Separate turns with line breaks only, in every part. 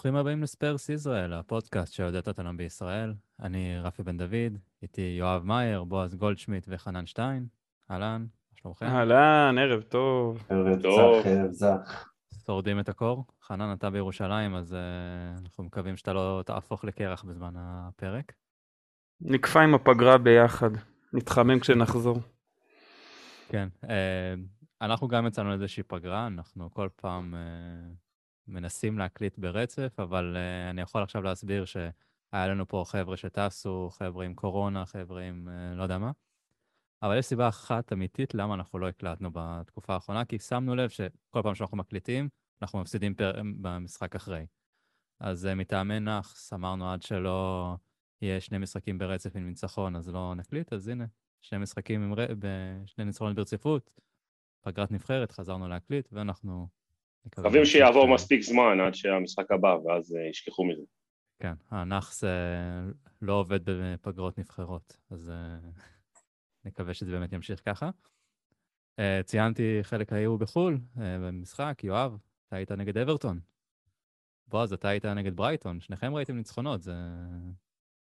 ברוכים הבאים לספרס ישראל, הפודקאסט שיודע את אותנו בישראל. אני רפי בן דוד, איתי יואב מאייר, בועז גולדשמיט וחנן שטיין. אהלן, מה שלומכם?
אהלן, ערב טוב.
ערב זך, ערב זך.
שורדים את הקור? חנן, אתה בירושלים, אז uh, אנחנו מקווים שאתה לא תהפוך לקרח בזמן הפרק.
נקפא עם הפגרה ביחד, נתחמם כשנחזור.
כן, uh, אנחנו גם יצאנו לאיזושהי פגרה, אנחנו כל פעם... Uh, מנסים להקליט ברצף, אבל uh, אני יכול עכשיו להסביר שהיה לנו פה חבר'ה שטסו, חבר'ה עם קורונה, חבר'ה עם uh, לא יודע מה. אבל יש סיבה אחת אמיתית למה אנחנו לא הקלטנו בתקופה האחרונה, כי שמנו לב שכל פעם שאנחנו מקליטים, אנחנו מפסידים פר... במשחק אחרי. אז uh, מטעמי נאחס אמרנו עד שלא יהיה שני משחקים ברצף עם ניצחון, אז לא נקליט, אז הנה, שני משחקים עם ר... שני ניצחונות ברציפות, פגרת נבחרת, חזרנו להקליט, ואנחנו
מקווים שיעבור מספיק זמן עד שהמשחק הבא, ואז אה, ישכחו מזה.
כן, הנאחס לא עובד בפגרות נבחרות, אז אה, נקווה שזה באמת ימשיך ככה. אה, ציינתי חלק היו בחו"ל, במשחק, יואב, אתה היית נגד אברטון. בועז, אתה היית נגד ברייטון, שניכם ראיתם ניצחונות, זה...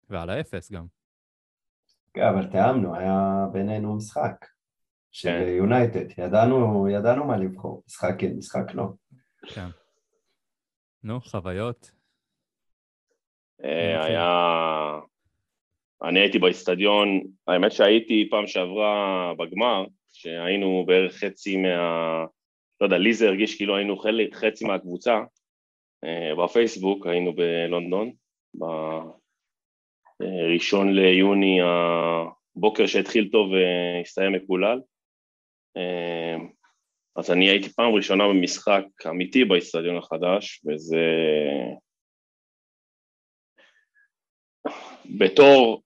ועל האפס גם.
כן, אבל תיאמנו, היה בינינו משחק. של כן. יונייטד, ידענו, ידענו מה לבחור, משחק כן, משחק לא.
כן. נו, חוויות?
אה, היה... אני הייתי באיצטדיון, האמת שהייתי פעם שעברה בגמר, שהיינו בערך חצי מה... לא יודע, לי זה הרגיש כאילו היינו חלק, חצי מהקבוצה, אה, בפייסבוק, היינו בלונדון, בראשון ליוני, הבוקר שהתחיל טוב והסתיים מקולל. אז אני הייתי פעם ראשונה במשחק אמיתי באיצטדיון החדש, וזה... בתור,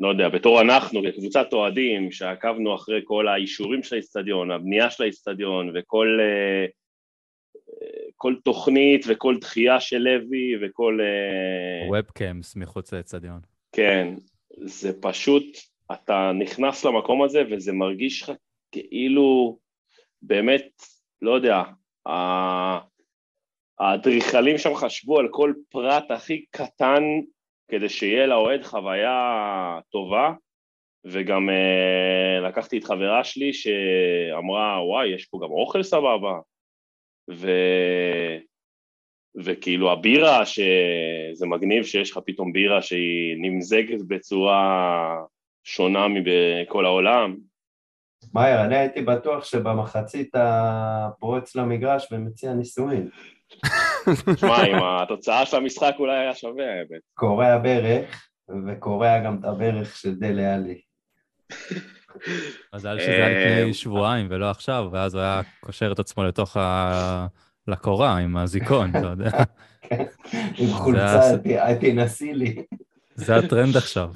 לא יודע, בתור אנחנו כקבוצת אוהדים שעקבנו אחרי כל האישורים של האיצטדיון, הבנייה של האיצטדיון וכל אה, כל תוכנית וכל דחייה של לוי וכל...
ובקאמס אה, מחוץ לאיצטדיון.
כן, זה פשוט, אתה נכנס למקום הזה וזה מרגיש לך כאילו באמת, לא יודע, האדריכלים שם חשבו על כל פרט הכי קטן כדי שיהיה לאוהד חוויה טובה, וגם אה, לקחתי את חברה שלי שאמרה, וואי, יש פה גם אוכל סבבה, ו... וכאילו הבירה, שזה מגניב שיש לך פתאום בירה שהיא נמזגת בצורה שונה מבכל העולם,
מאייר, אני הייתי בטוח שבמחצית הפורץ למגרש ומציע נישואין.
שמע, עם התוצאה של המשחק אולי היה שווה האמת.
קורע ברך, וקורע גם את הברך של דלה עלי.
מזל שזה היה לפני אה, שבועיים ולא עכשיו, ואז הוא היה קושר את עצמו לתוך ה... לקורה עם הזיכון, אתה יודע.
כן, עם חולצה, תנסי לי.
זה הטרנד עכשיו.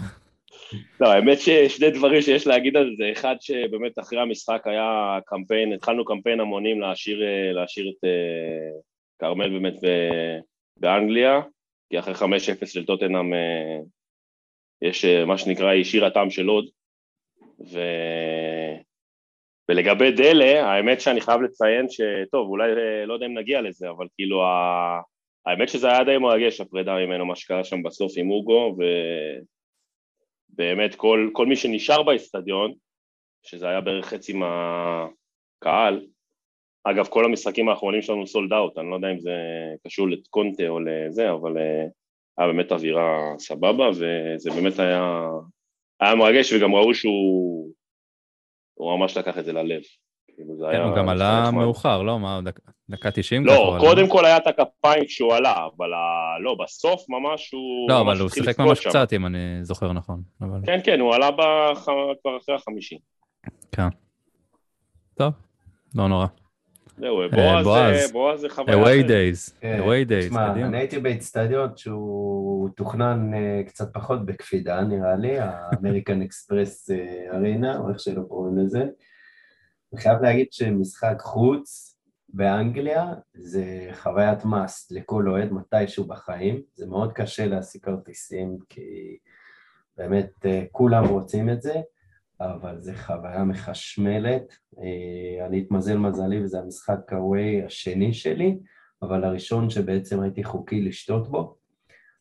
לא, האמת ששני דברים שיש להגיד על זה, אחד שבאמת אחרי המשחק היה קמפיין, התחלנו קמפיין המונים להשאיר, להשאיר את אה, כרמל באמת באנגליה, כי אחרי 5-0 של טוטנאם אה, יש אה, מה שנקרא, היא הטעם של לוד, ו... ולגבי דלה, האמת שאני חייב לציין שטוב, אולי לא יודע אם נגיע לזה, אבל כאילו ה... האמת שזה היה די מרגש הפרידה ממנו, מה שקרה שם בסוף עם אוגו, ו... באמת כל, כל מי שנשאר באיצטדיון, שזה היה בערך חצי מהקהל, אגב כל המשחקים האחרונים שלנו סולד אאוט, אני לא יודע אם זה קשור לקונטה או לזה, אבל אה, היה באמת אווירה סבבה וזה באמת היה, היה מרגש וגם ראו שהוא ממש לקח את זה ללב.
כאילו זה כן, היה... הוא גם עלה מאוחר, לא? מה, דק, דקה 90?
לא, קודם כל היה את הכפיים כשהוא עלה, אבל לא, בסוף ממש הוא...
לא, אבל הוא שיחק ממש. קצת, אם אני זוכר נכון.
כן, כן, הוא עלה. כבר אחרי החמישי.
כן. טוב, לא נורא.
זהו, אה, בועז, בועז זה חוויה...
away days, כן. away days,
תשמע, אני הייתי באצטדיון שהוא תוכנן אה, קצת פחות בקפידה, נראה לי, האמריקן אקספרס ארינה, או איך שלא קוראים לזה. אני חייב להגיד שמשחק חוץ באנגליה זה חוויית מס לכל אוהד מתישהו בחיים, זה מאוד קשה להשיג כרטיסים כי באמת אה, כולם רוצים את זה, אבל זה חוויה מחשמלת. אה, אני אתמזל מזלי וזה המשחק הווי השני שלי, אבל הראשון שבעצם הייתי חוקי לשתות בו,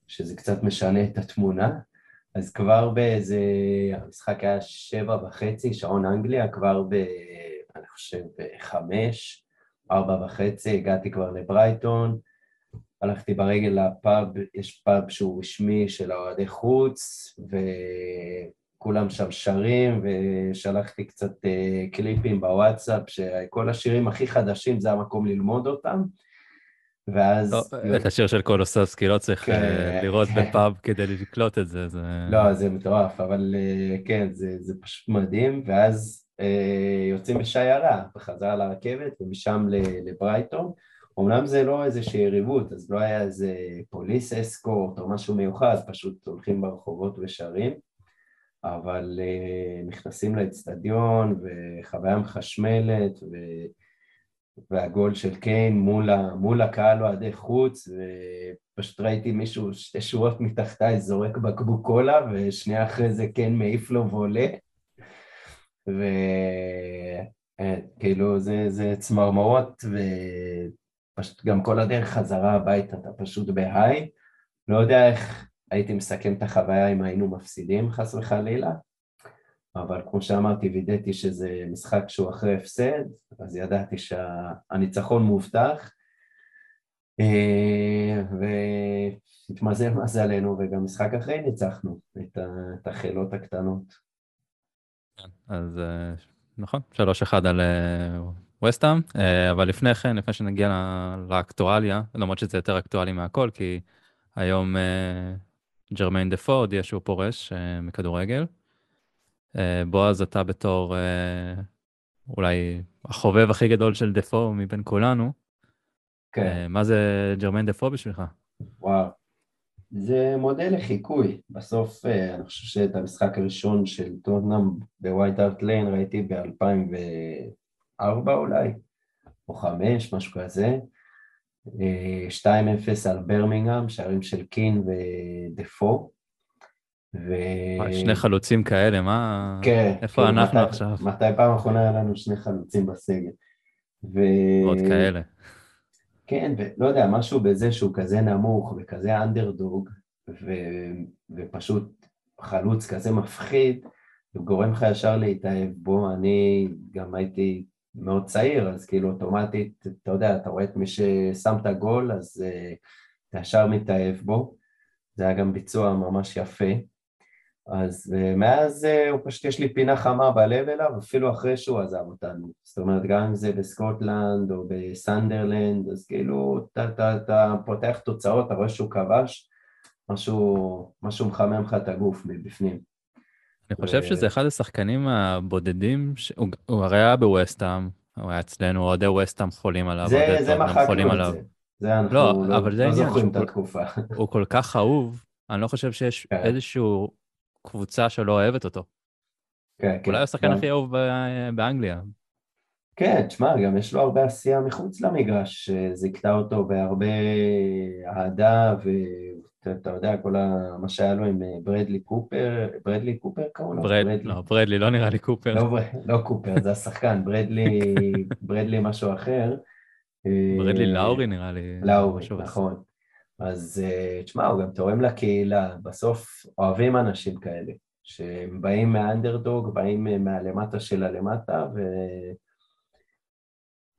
שזה קצת משנה את התמונה, אז כבר באיזה, המשחק היה שבע וחצי, שעון אנגליה, כבר ב... אני חושב בחמש, ארבע וחצי, הגעתי כבר לברייטון, הלכתי ברגל לפאב, יש פאב שהוא רשמי של האוהדי חוץ, וכולם שם שרים, ושלחתי קצת uh, קליפים בוואטסאפ, שכל השירים הכי חדשים זה המקום ללמוד אותם. ואז...
לא, את השיר של קולוסובסקי לא צריך כן, uh, לראות כן. בפאב כדי לקלוט את זה, זה...
לא, זה מטורף, אבל uh, כן, זה, זה פשוט מדהים, ואז יוצאים בשיירה, בחזרה לרכבת, ומשם לברייטון. אמנם זה לא איזושהי יריבות, אז לא היה איזה פוליס אסקורט או משהו מיוחד, פשוט הולכים ברחובות ושרים, אבל uh, נכנסים לאצטדיון וחוויה מחשמלת ו... והגול של קיין מול, ה... מול הקהל אוהדי חוץ ופשוט ראיתי מישהו שתי שורות מתחתיי זורק בקבוק קולה ושנייה אחרי זה קיין מעיף לו ועולה וכאילו זה, זה צמרמורות ו... פשוט גם כל הדרך חזרה הביתה, אתה פשוט בהיי. לא יודע איך הייתי מסכם את החוויה אם היינו מפסידים חס וחלילה, אבל כמו שאמרתי, וידאתי שזה משחק שהוא אחרי הפסד, אז ידעתי שהניצחון מובטח, אה, והתמזל מזלנו, וגם משחק אחרי ניצחנו את החילות הקטנות.
כן, אז אה, נכון, 3-1 על אה, ווסטהאם, אה, אבל לפני כן, לפני שנגיע לאקטואליה, למרות שזה יותר אקטואלי מהכל, כי היום אה, ג'רמיין דפו יש שהוא פורש אה, מכדורגל. בועז, אתה בתור אולי החובב הכי גדול של דפו מבין כולנו. כן. מה זה ג'רמיין דפו בשבילך?
וואו, זה מודל לחיקוי. בסוף, אני חושב שאת המשחק הראשון של טוטנאם בווייט הארט ליין ראיתי ב-2000 ארבע אולי, או חמש, משהו כזה. 2-0 אה, על ברמינגהם, שערים של קין ודפו.
ו... שני חלוצים כאלה, מה...
כן.
איפה כן, אנחנו מתי, עכשיו?
מתי פעם אחרונה היה לנו שני חלוצים בסגל?
ו... עוד כאלה.
כן, ולא יודע, משהו בזה שהוא כזה נמוך וכזה אנדרדוג, ו... ופשוט חלוץ כזה מפחיד, וגורם לך ישר להתאהב בו. אני גם הייתי מאוד צעיר, אז כאילו אוטומטית, אתה יודע, אתה רואה את מי ששם את הגול, אז uh, אתה ישר מתאהב בו. זה היה גם ביצוע ממש יפה. אז uh, מאז uh, הוא פשוט, יש לי פינה חמה בלב אליו, אפילו אחרי שהוא עזב אותנו. זאת אומרת, גם אם זה בסקוטלנד או בסנדרלנד, אז כאילו, אתה, אתה, אתה פותח תוצאות, אתה רואה שהוא כבש, משהו, משהו מחמם לך את הגוף מבפנים.
אני חושב שזה אחד השחקנים הבודדים, הוא, הוא הרי היה בווסטהאם, הוא היה אצלנו, אוהדי ווסטהאם חולים עליו,
זה, זה מחקנו את זה. זה אנחנו לא, לא, אבל זה לא זוכרים את התקופה.
הוא כל כך אהוב, אני לא חושב שיש כן. קבוצה שלא אוהבת אותו. כן, כן. אולי הוא השחקן הכי אהוב באנגליה.
כן, תשמע, גם יש לו הרבה עשייה מחוץ למגרש, שזיכתה אותו בהרבה אהדה, אתה יודע, כל מה שהיה לו עם אה, ברדלי קופר, ברדלי קופר קראו לו?
ברדלי, לא, ברדלי, לא נראה לי קופר.
לא, לא קופר, זה השחקן, ברדלי, ברדלי משהו אחר.
ברדלי לאורי נראה לי.
לאורי, נכון. אז אה, תשמע, הוא גם תורם לקהילה, בסוף אוהבים אנשים כאלה, שהם באים מהאנדרדוג, באים מהלמטה של הלמטה, ו...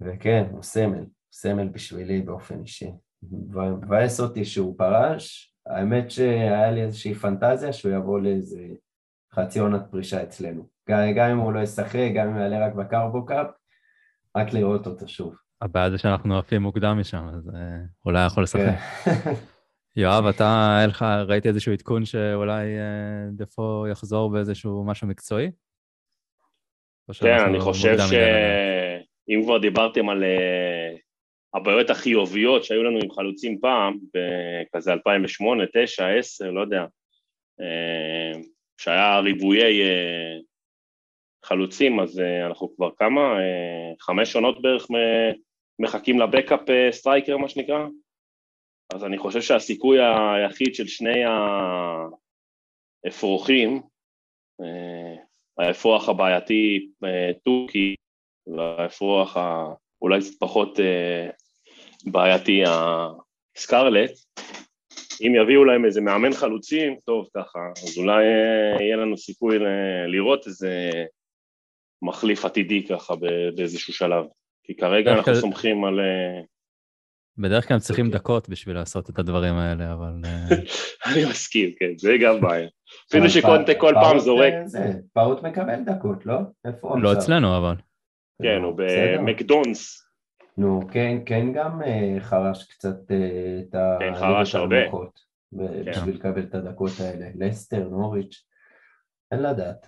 וכן, הוא סמל, סמל בשבילי באופן אישי. מבאס אותי שהוא פרש, האמת שהיה לי איזושהי פנטזיה שהוא יבוא לאיזה חצי עונת פרישה אצלנו. גם אם הוא לא ישחק, גם אם יעלה רק בקרבו-קאפ, רק לראות אותו שוב.
הבעיה זה שאנחנו עפים מוקדם משם, אז אולי אה, יכול לשחק. כן. יואב, אתה, היה לך, ראיתי איזשהו עדכון שאולי אה, דפו יחזור באיזשהו משהו מקצועי?
כן, אני חושב שאם כבר דיברתם על אה, הבעיות החיוביות שהיו לנו עם חלוצים פעם, בכזה 2008, 2009, 2010, לא יודע, אה, שהיה ריבוי חלוצים, אז אנחנו כבר כמה, חמש עונות בערך מחכים ל backup striker, מה שנקרא? אז אני חושב שהסיכוי היחיד של שני האפרוחים, האפרוח הבעייתי טורקי והאפרוח אולי קצת פחות בעייתי הסקרלט. אם יביאו להם איזה מאמן חלוצים, טוב ככה, אז אולי אה, יהיה לנו סיכוי לראות איזה מחליף עתידי ככה באיזשהו שלב. כי כרגע אנחנו כזה... סומכים על... אה,
בדרך כלל הם צריכים דקות בשביל לעשות את הדברים האלה, אבל... אה,
אני מסכים, כן, זה גם בעיה. אפילו שקונטה כל פעם זורק.
פאוט מקבל דקות, לא? איפה הוא
לא אצלנו, אבל.
כן, הוא במקדונס.
נו, כן, כן גם אה, חרש קצת את
ה... כן, חרש הרבה.
בשביל כן. לקבל את הדקות האלה. לסטר, נוריץ', אין לדעת.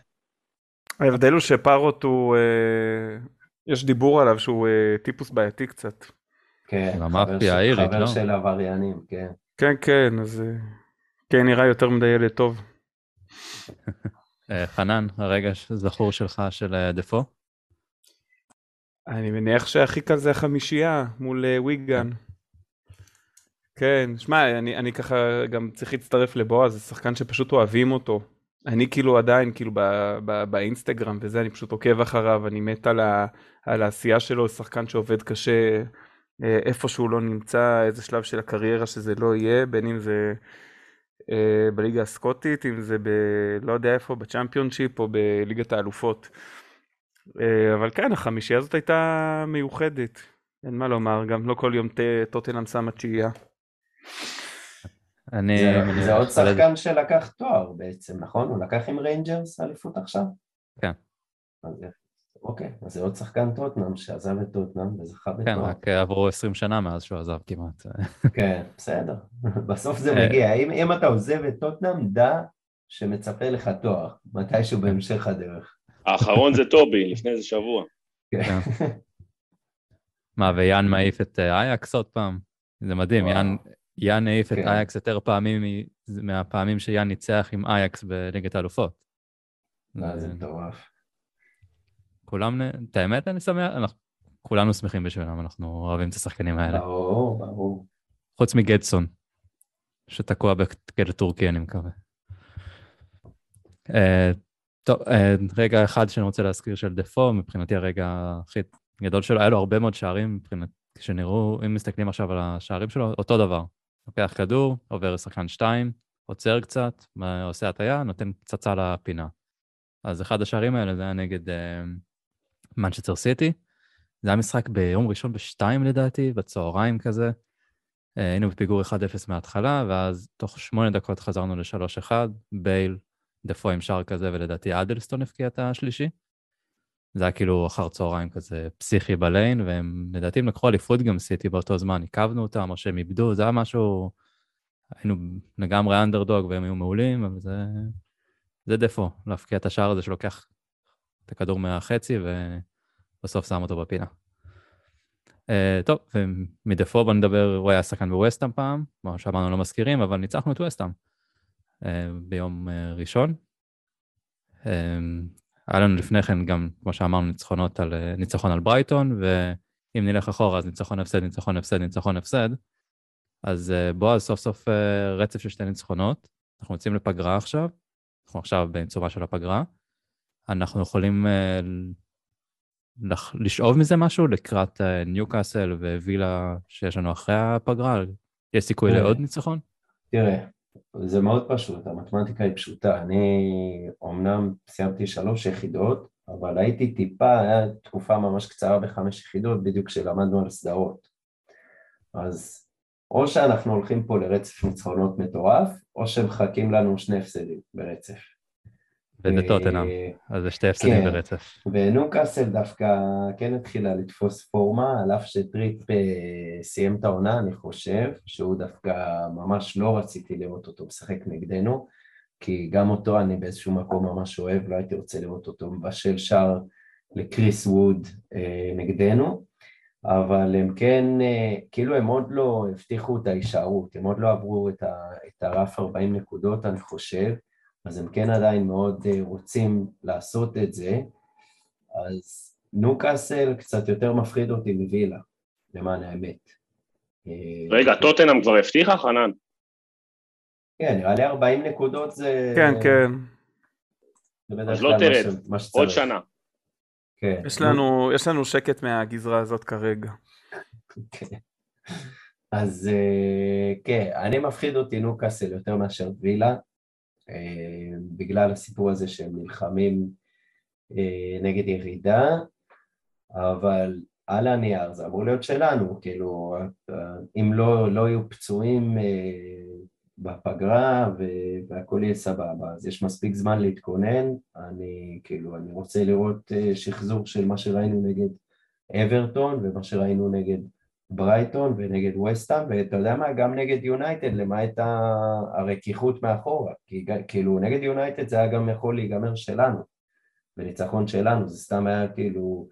ההבדל הוא שפארוט הוא, יש דיבור עליו שהוא טיפוס בעייתי קצת.
כן, חבר של עבריינים, כן.
כן, כן, אז כן נראה יותר מדי ילד טוב.
אה, חנן, הרגע זכור שלך של אה, דפו?
אני מניח שהכי קל זה החמישייה מול אה, ויגן. כן, שמע, אני, אני ככה גם צריך להצטרף לבועז, זה שחקן שפשוט אוהבים אותו. אני כאילו עדיין, כאילו ב, ב, באינסטגרם וזה, אני פשוט עוקב אחריו, אני מת על, ה, על העשייה שלו, שחקן שעובד קשה, אה, איפה שהוא לא נמצא, איזה שלב של הקריירה שזה לא יהיה, בין אם זה אה, בליגה הסקוטית, אם זה ב... לא יודע איפה, בצ'מפיונשיפ או בליגת האלופות. אה, אבל כן, החמישייה הזאת הייתה מיוחדת, אין מה לומר, גם לא כל יום טוטנאם שמה תשיעייה.
אני... זה, זה עוד שחקן שלקח תואר בעצם, נכון? הוא לקח עם ריינג'רס אליפות עכשיו?
כן.
אז אוקיי, אז זה עוד שחקן טוטנאם שעזב את טוטנאם וזכה בתואר.
כן, רק עברו 20 שנה מאז שהוא עזב כמעט.
כן, בסדר. בסוף זה מגיע. אם, אם אתה עוזב את טוטנאם, דע שמצפה לך תואר, מתישהו בהמשך הדרך.
האחרון זה טובי, לפני איזה שבוע.
כן. כן.
מה, ויאן מעיף את אה, אייקס עוד פעם? זה מדהים, יאן, יאן העיף את כן. אייקס יותר פעמים מהפעמים שיאן ניצח עם אייקס בליגת האלופות.
זה מטורף.
כולם, את האמת, אני שמח, אנחנו כולנו שמחים בשבילם, אנחנו אוהבים את השחקנים האלה.
ברור, ברור.
חוץ מגדסון, שתקוע בכלא טורקי, אני מקווה. Uh, טוב, uh, רגע אחד שאני רוצה להזכיר של דפו, מבחינתי הרגע הכי גדול שלו, היה לו הרבה מאוד שערים, מבחינת, כשנראו, אם מסתכלים עכשיו על השערים שלו, אותו דבר. לוקח כדור, עובר לשחקן שתיים, עוצר קצת, עושה הטיה, נותן פצצה לפינה. אז אחד השערים האלה זה היה נגד uh, מנצ'סטר סיטי. זה היה משחק ביום ראשון בשתיים לדעתי, בצהריים כזה. אה, היינו בפיגור 1-0 מההתחלה, ואז תוך שמונה דקות חזרנו ל-3-1, בייל, דפו עם שער כזה, ולדעתי אדלסטון הפקיע את השלישי. זה היה כאילו אחר צהריים כזה פסיכי בליין, והם לדעתי הם לקחו אליפות גם סיטי באותו זמן, עיכבנו אותם, או שהם איבדו, זה היה משהו... היינו לגמרי אנדרדוג והם היו מעולים, אבל זה, זה דפו, להפקיע את השער הזה שלוקח את הכדור מהחצי ובסוף שם אותו בפינה. Uh, טוב, ומדפו בוא נדבר, הוא היה שחקן בווסטאם פעם, כמו שאמרנו לא מזכירים, אבל ניצחנו את ווסטאם uh, ביום uh, ראשון. Uh, היה לנו לפני כן גם, כמו שאמרנו, ניצחונות על, uh, ניצחון על ברייטון, ואם נלך אחורה אז ניצחון הפסד, ניצחון הפסד, ניצחון הפסד. אז uh, בועז סוף סוף uh, רצף של שתי ניצחונות, אנחנו יוצאים לפגרה עכשיו, אנחנו עכשיו בעיצומה של הפגרה. אנחנו יכולים uh, לשאוב מזה משהו לקראת ניוקאסל uh, ווילה שיש לנו אחרי הפגרה? יש סיכוי לעוד ניצחון?
תראה, זה מאוד פשוט, המתמטיקה היא פשוטה. אני אומנם סיימתי שלוש יחידות, אבל הייתי טיפה, היה תקופה ממש קצרה בחמש יחידות, בדיוק כשלמדנו על סדרות. אז או שאנחנו הולכים פה לרצף ניצחונות מטורף, או שמחכים לנו שני הפסדים ברצף.
וזה טוטנאם, אז זה שתי הפסדים כן. ברצף.
ונוקאסל דווקא כן התחילה לתפוס פורמה, על אף שטריפ אה, סיים את העונה, אני חושב, שהוא דווקא ממש לא רציתי לראות אותו משחק נגדנו, כי גם אותו אני באיזשהו מקום ממש אוהב, לא הייתי רוצה לראות אותו מבשל שער לקריס ווד אה, נגדנו, אבל הם כן, אה, כאילו הם עוד לא הבטיחו את ההישארות, הם עוד לא עברו את, ה, את הרף 40 נקודות אני חושב, אז הם כן עדיין מאוד אה, רוצים לעשות את זה, אז נוקאסל קצת יותר מפחיד אותי מווילה, למען האמת.
אה, רגע, טוטנאם כבר הבטיחה, חנן?
כן, נראה לי 40 נקודות זה...
כן, כן.
אז לא תרד, עוד שנה.
כן. יש לנו, יש לנו שקט מהגזרה הזאת כרגע.
כן. אז אה, כן, אני מפחיד אותי נוקאסל יותר מאשר וילה, בגלל הסיפור הזה שהם נלחמים אה, נגד ירידה, אבל על הנייר זה אמור להיות שלנו, כאילו, אם לא, לא יהיו פצועים בפגרה והכל יהיה סבבה, אז יש מספיק זמן להתכונן, אני כאילו, אני רוצה לראות שחזור של מה שראינו נגד אברטון ומה שראינו נגד ברייטון ונגד וסטאם, ואתה יודע מה, גם נגד יונייטד, למעט הרכיכות מאחורה, כי כאילו נגד יונייטד זה היה גם יכול להיגמר שלנו, בניצחון שלנו, זה סתם היה כאילו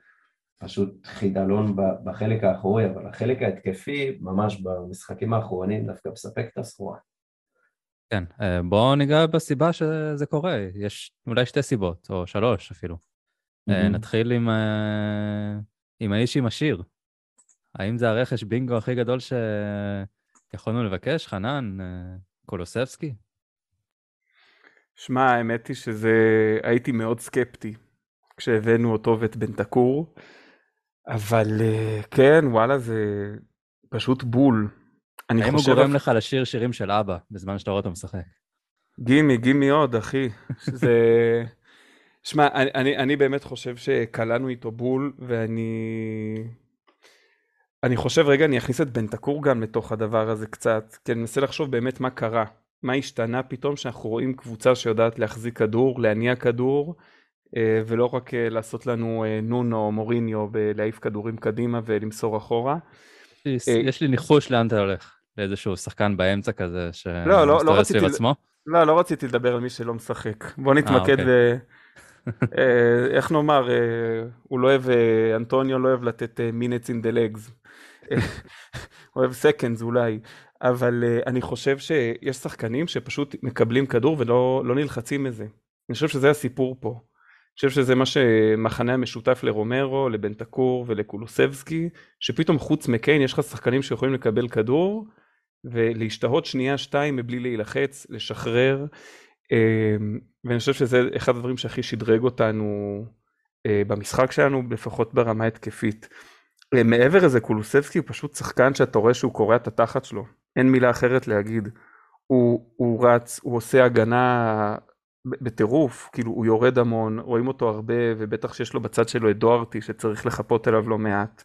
פשוט חידלון בחלק האחורי, אבל החלק ההתקפי, ממש במשחקים האחרונים, דווקא מספק את הסחורה.
כן, אה, בואו ניגע בסיבה שזה קורה, יש אולי שתי סיבות, או שלוש אפילו. Mm-hmm. נתחיל עם, אה, עם האיש עם השיר. האם זה הרכש בינגו הכי גדול שיכולנו לבקש, חנן, אה, קולוסבסקי?
שמע, האמת היא שזה... הייתי מאוד סקפטי כשהבאנו אותו ואת בן תקור, אבל אה, כן, וואלה, זה פשוט בול.
אני האם חושב... הוא גורם לך לשיר שירים של אבא בזמן שאתה רואה אותו משחק?
גימי, גימי עוד, אחי. זה... שמע, אני, אני, אני באמת חושב שקלענו איתו בול, ואני... אני חושב, רגע, אני אכניס את בן תקור גם לתוך הדבר הזה קצת, כי אני מנסה לחשוב באמת מה קרה. מה השתנה פתאום שאנחנו רואים קבוצה שיודעת להחזיק כדור, להניע כדור, אה, ולא רק אה, לעשות לנו אה, נונו או מוריניו ולהעיף כדורים קדימה ולמסור אחורה.
יש לי ניחוש לאן אתה הולך, לאיזשהו שחקן באמצע כזה שמסתובב לא, לא, לא סביב עצמו.
לא, לא רציתי לדבר על מי שלא משחק. בוא נתמקד ב... איך נאמר, הוא לא אוהב, אנטוניו לא אוהב לתת minutes in the legs. אוהב סקנדס אולי, אבל uh, אני חושב שיש שחקנים שפשוט מקבלים כדור ולא לא נלחצים מזה. אני חושב שזה הסיפור פה. אני חושב שזה מה שמחנה המשותף לרומרו, לבן תקור ולקולוסבסקי, שפתאום חוץ מקיין יש לך שחקנים שיכולים לקבל כדור ולהשתהות שנייה שתיים מבלי להילחץ, לשחרר, אמ, ואני חושב שזה אחד הדברים שהכי שדרג אותנו אה, במשחק שלנו, לפחות ברמה התקפית. אה, מעבר לזה קולוסבסקי הוא פשוט שחקן שאתה רואה שהוא קורע את התחת שלו, אין מילה אחרת להגיד. הוא, הוא רץ, הוא עושה הגנה בטירוף, כאילו הוא יורד המון, רואים אותו הרבה ובטח שיש לו בצד שלו את דוארטי שצריך לחפות אליו לא מעט.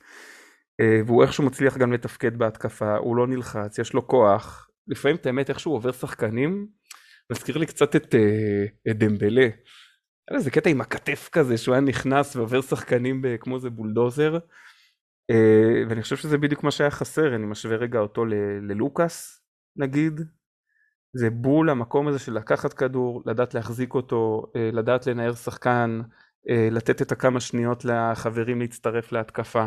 אה, והוא איכשהו מצליח גם לתפקד בהתקפה, הוא לא נלחץ, יש לו כוח. לפעמים את האמת איכשהו עובר שחקנים, מזכיר לי קצת את, אה, את דמבלה. היה איזה קטע עם הכתף כזה שהוא היה נכנס ועובר שחקנים כמו איזה בולדוזר. אה, ואני חושב שזה בדיוק מה שהיה חסר, אני משווה רגע אותו ללוקאס נגיד, זה בול המקום הזה של לקחת כדור, לדעת להחזיק אותו, אה, לדעת לנער שחקן, אה, לתת את הכמה שניות לחברים להצטרף להתקפה.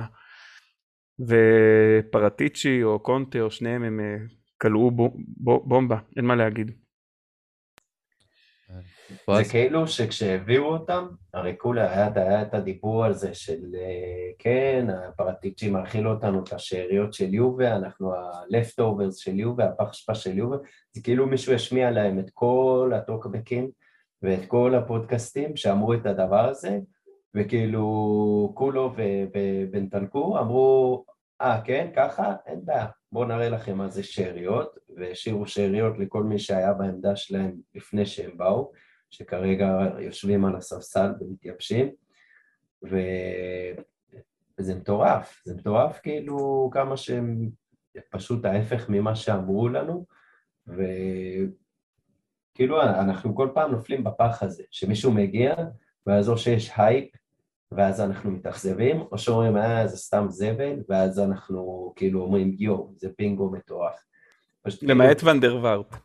ופרטיצ'י או קונטה או שניהם הם כלאו בומבה, אין מה להגיד.
זה כאילו שכשהביאו אותם, הרי כולה היה, היה את הדיבור על זה של אה, כן, הפרטיצ'י מאכיל אותנו את השאריות של יובה, אנחנו ה-leftovers של יובה, הפח אשפה של יובה, זה כאילו מישהו השמיע להם את כל הטוקבקים ואת כל הפודקאסטים שאמרו את הדבר הזה, וכאילו כולו ובן תנקור אמרו, אה כן, ככה? אין בעיה, בואו נראה לכם מה זה שאריות, והשאירו שאריות לכל מי שהיה בעמדה שלהם לפני שהם באו, שכרגע יושבים על הספסל ומתייבשים. וזה מטורף, זה מטורף כאילו כמה שהם פשוט ההפך ממה שאמרו לנו, וכאילו אנחנו כל פעם נופלים בפח הזה, שמישהו מגיע, ואז או שיש הייפ, ואז אנחנו מתאכזבים, או שאומרים, אה, זה סתם זבל, ואז אנחנו כאילו אומרים, יואו, זה בינגו מטורף.
למעט כאילו... ון דר וארט.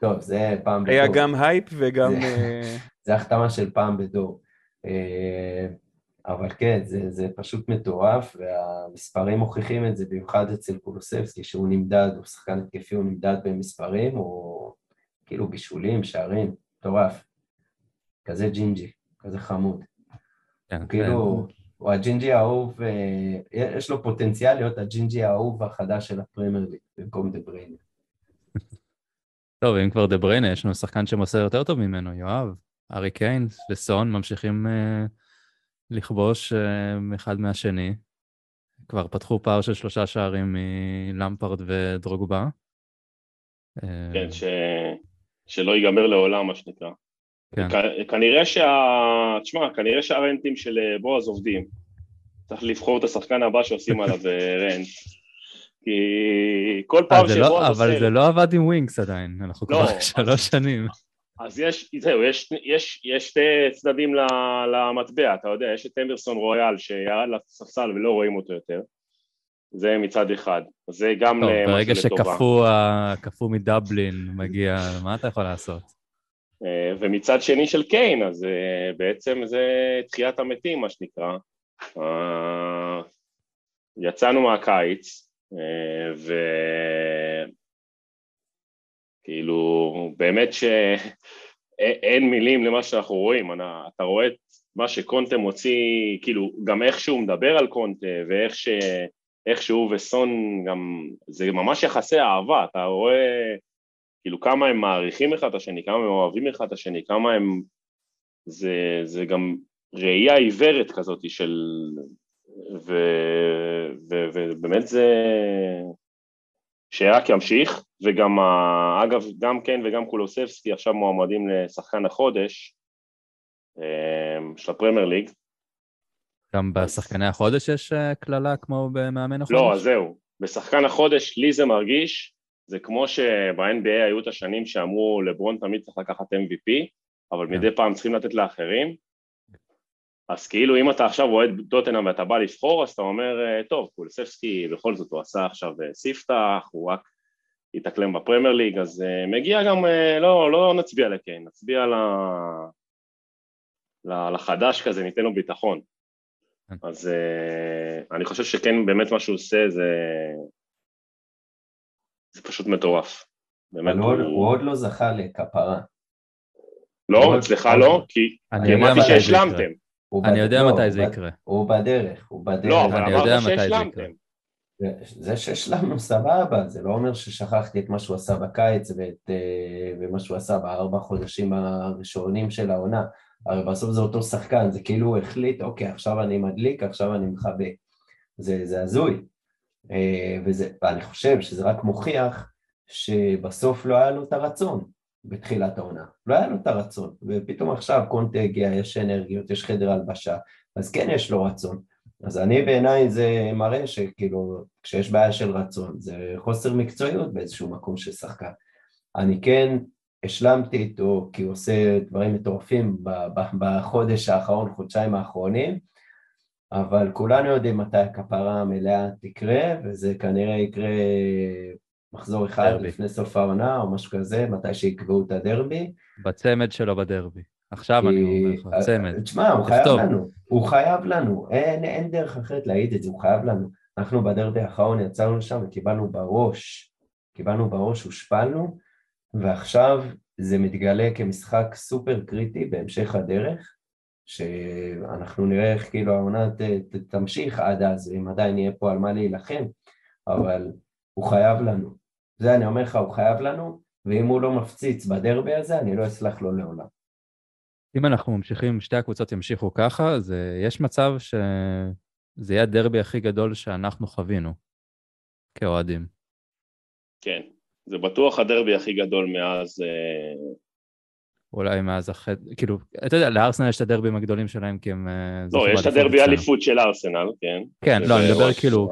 טוב, זה פעם
בדור. היה גם הייפ וגם...
אה, זה החתמה של פעם בדור. אה, אבל כן, זה, זה פשוט מטורף, והמספרים מוכיחים את זה, במיוחד אצל קולוסבסקי, שהוא נמדד, הוא שחקן התקפי, הוא נמדד במספרים, או כאילו בישולים, שערים, מטורף. כזה ג'ינג'י, כזה חמוד. כן, כאילו, הוא הג'ינג'י האהוב, אה, יש לו פוטנציאל להיות הג'ינג'י האהוב החדש של הפרמייר ליג, במקום דה בריינה.
טוב, אם כבר דה בריינה, יש לנו שחקן שמוסר יותר טוב ממנו, יואב. הארי קיין וסון ממשיכים אה, לכבוש אה, אחד מהשני. כבר פתחו פער של שלושה שערים מלמפרד ודרוגבה.
כן, ש... שלא ייגמר לעולם, מה שנקרא.
כן.
כ- כנראה שה... תשמע, כנראה שהרנטים של אה, בועז עובדים. צריך לבחור את השחקן הבא שעושים עליו אה, רנט. כי כל
אה,
פעם
זה לא-
שבועז
אבל
עושה...
זה לא עבד עם ווינקס עדיין, אנחנו
לא,
כבר
אז-
שלוש שנים.
אז יש, זהו, יש, יש, יש שתי צדדים למטבע, אתה יודע, יש את אמברסון רויאל שירד לספסל ולא רואים אותו יותר, זה מצד אחד, זה גם
טוב, ברגע קפוא מדבלין מגיע, מה אתה יכול לעשות?
אה, ומצד שני של קיין, אז אה, בעצם זה תחיית המתים, מה שנקרא. אה, יצאנו מהקיץ, וכאילו, באמת שאין מילים למה שאנחנו רואים. אתה רואה את מה שקונטה מוציא, כאילו, גם איך שהוא מדבר על קונטה, ואיך ש... איך שהוא וסון גם, זה ממש יחסי אהבה, אתה רואה כאילו כמה הם מעריכים אחד את השני, כמה הם אוהבים אחד את השני, כמה הם... זה, זה גם ראייה עיוורת כזאת של... ו, ו, ובאמת זה... שרק ימשיך, וגם, ה- אגב, גם כן וגם קולוסבסקי עכשיו מועמדים לשחקן החודש אה, של הפרמייר ליג.
גם בשחקני החודש יש אה, קללה כמו במאמן החודש?
לא, אז זהו. בשחקן החודש, לי זה מרגיש, זה כמו שב-NBA היו את השנים שאמרו לברון תמיד צריך לקחת MVP, אבל
כן.
מדי פעם צריכים לתת לאחרים. אז כאילו אם אתה עכשיו אוהד טוטנאם ואתה בא לבחור, אז אתה אומר, אה, טוב, קולספסקי בכל זאת הוא עשה עכשיו אה, ספתח, הוא רק התאקלם בפרמייר ליג, אז אה, מגיע גם, לא, לא נצביע לקיין, נצביע ל... לחדש כזה, ניתן לו ביטחון.
כן.
אז אני חושב שכן, באמת מה שהוא עושה זה... זה פשוט מטורף. באמת,
אבל הוא עוד- הוא עוד לא זכה לכפרה.
לא,
הוא-
אצלך
הוא-
לא, כי
אני
כי
יודע
אמרתי שהשלמתם.
הוא
אני
בד-
יודע
לא,
מתי
הוא
זה
בד-
יקרה.
הוא בדרך, הוא בדרך.
לא, אבל
אני יודע
אמרת שהשלמתם.
זה שהשלמנו סבבה, זה לא אומר ששכחתי את מה שהוא עשה בקיץ ואת, אה, ומה שהוא עשה בארבע חודשים הראשונים של העונה. הרי בסוף זה אותו שחקן, זה כאילו הוא החליט, אוקיי, עכשיו אני מדליק, עכשיו אני מכבה. זה, זה הזוי. אה, וזה, ואני חושב שזה רק מוכיח שבסוף לא היה לו את הרצון בתחילת העונה. לא היה לו את הרצון, ופתאום עכשיו קונטה הגיע, יש אנרגיות, יש חדר הלבשה, אז כן יש לו רצון. אז אני בעיניי זה מראה שכאילו כשיש בעיה של רצון זה חוסר מקצועיות באיזשהו מקום של שחקן. אני כן השלמתי איתו כי הוא עושה דברים מטורפים בחודש האחרון, חודשיים האחרונים, אבל כולנו יודעים מתי הכפרה המלאה תקרה וזה כנראה יקרה מחזור אחד
דרבי.
לפני סוף העונה או משהו כזה, מתי שיקבעו את הדרבי.
בצמד שלו בדרבי. עכשיו אני אומר לך,
כי-
צמד.
תשמע, הוא חייב
תכתוב.
לנו, הוא חייב לנו, אין, אין דרך אחרת להעיד את זה, הוא חייב לנו. אנחנו בדרבי האחרון יצאנו לשם וקיבלנו בראש, קיבלנו בראש, הושפלנו, ועכשיו זה מתגלה כמשחק סופר קריטי בהמשך הדרך, שאנחנו נראה איך כאילו העונה ת, ת, תמשיך עד אז, אם עדיין יהיה פה על מה להילחם, אבל הוא חייב לנו. זה אני אומר לך, הוא חייב לנו, ואם הוא לא מפציץ בדרבי הזה, אני לא אסלח לו לעולם.
אם אנחנו ממשיכים, שתי הקבוצות ימשיכו ככה, אז יש מצב שזה יהיה הדרבי הכי גדול שאנחנו חווינו כאוהדים.
כן, זה בטוח הדרבי הכי גדול מאז... אה,
אולי מאז אחרי, כאילו, אתה יודע, לארסנל יש את הדרבים הגדולים שלהם כי הם... אה,
לא, יש את
באליפות
הדרבי. אליפות של ארסנל, כן.
כן, לא, אני מדבר כאילו,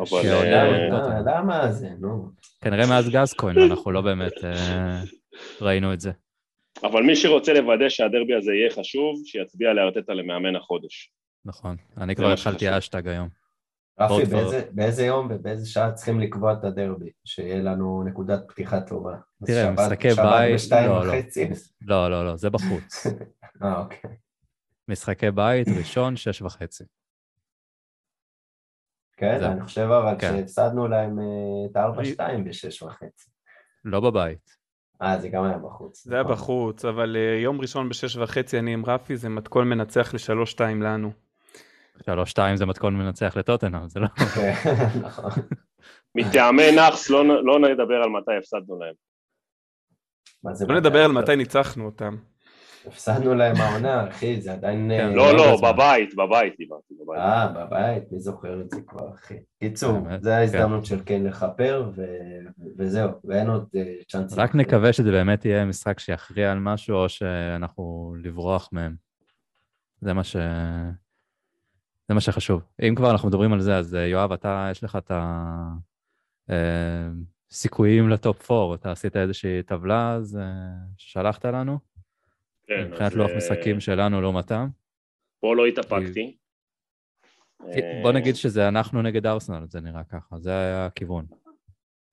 למה, זה, נו.
כנראה מאז גזקוין, אנחנו לא באמת אה, ראינו את זה.
אבל מי שרוצה לוודא שהדרבי הזה יהיה חשוב, שיצביע לארטטה למאמן החודש.
נכון. אני כבר התחלתי. אשטג היום.
רפי, באיזה, באיזה יום ובאיזה שעה צריכים לקבוע את הדרבי, שיהיה לנו נקודת פתיחה טובה.
תראה,
שבת-
משחקי
שבת
בית-
בשתיים
לא, לא.
וחצי?
לא, לא, לא, זה בחוץ.
אה, אוקיי.
משחקי בית, ראשון, שש וחצי.
כן. אני חושב אבל
כן.
שהפסדנו להם אה, את הארבע שתיים בשש וחצי.
לא בבית.
אה, זה גם היה בחוץ.
זה היה. בחוץ, אבל אה, יום ראשון בשש וחצי אני עם רפי, זה מתכון מנצח לשלוש שתיים לנו.
שלוש שתיים זה מתכון מנצח לטוטנאם, זה לא...
כן, נכון.
מטעמי נאחס לא, לא נדבר על מתי הפסדנו להם.
לא? נדבר על מתי ניצחנו אותם.
הפסדנו להם העונה, אחי, זה עדיין...
כן,
אה,
לא,
לא
לא. בבית, בבית דיברתי, בבית.
אה, בבית, מי זוכר את זה כבר, אחי. קיצור,
באמת,
זה ההזדמנות של קיין לכפר, ו- וזהו, ואין עוד אה, צ'אנסים.
רק נקווה שזה באמת יהיה משחק שיכריע על משהו, או שאנחנו לברוח מהם. זה מה ש... זה מה שחשוב. אם כבר אנחנו מדברים על זה, אז אה, יואב, אתה, יש לך את הסיכויים לטופ 4, אתה עשית איזושהי טבלה אז, אה, ששלחת לנו?
כן,
מבחינת לוח
אה,
משחקים שלנו לעומתם?
פה לא התאפקתי.
בוא
אה,
נגיד שזה אנחנו נגד ארסנל, זה נראה ככה, זה היה הכיוון.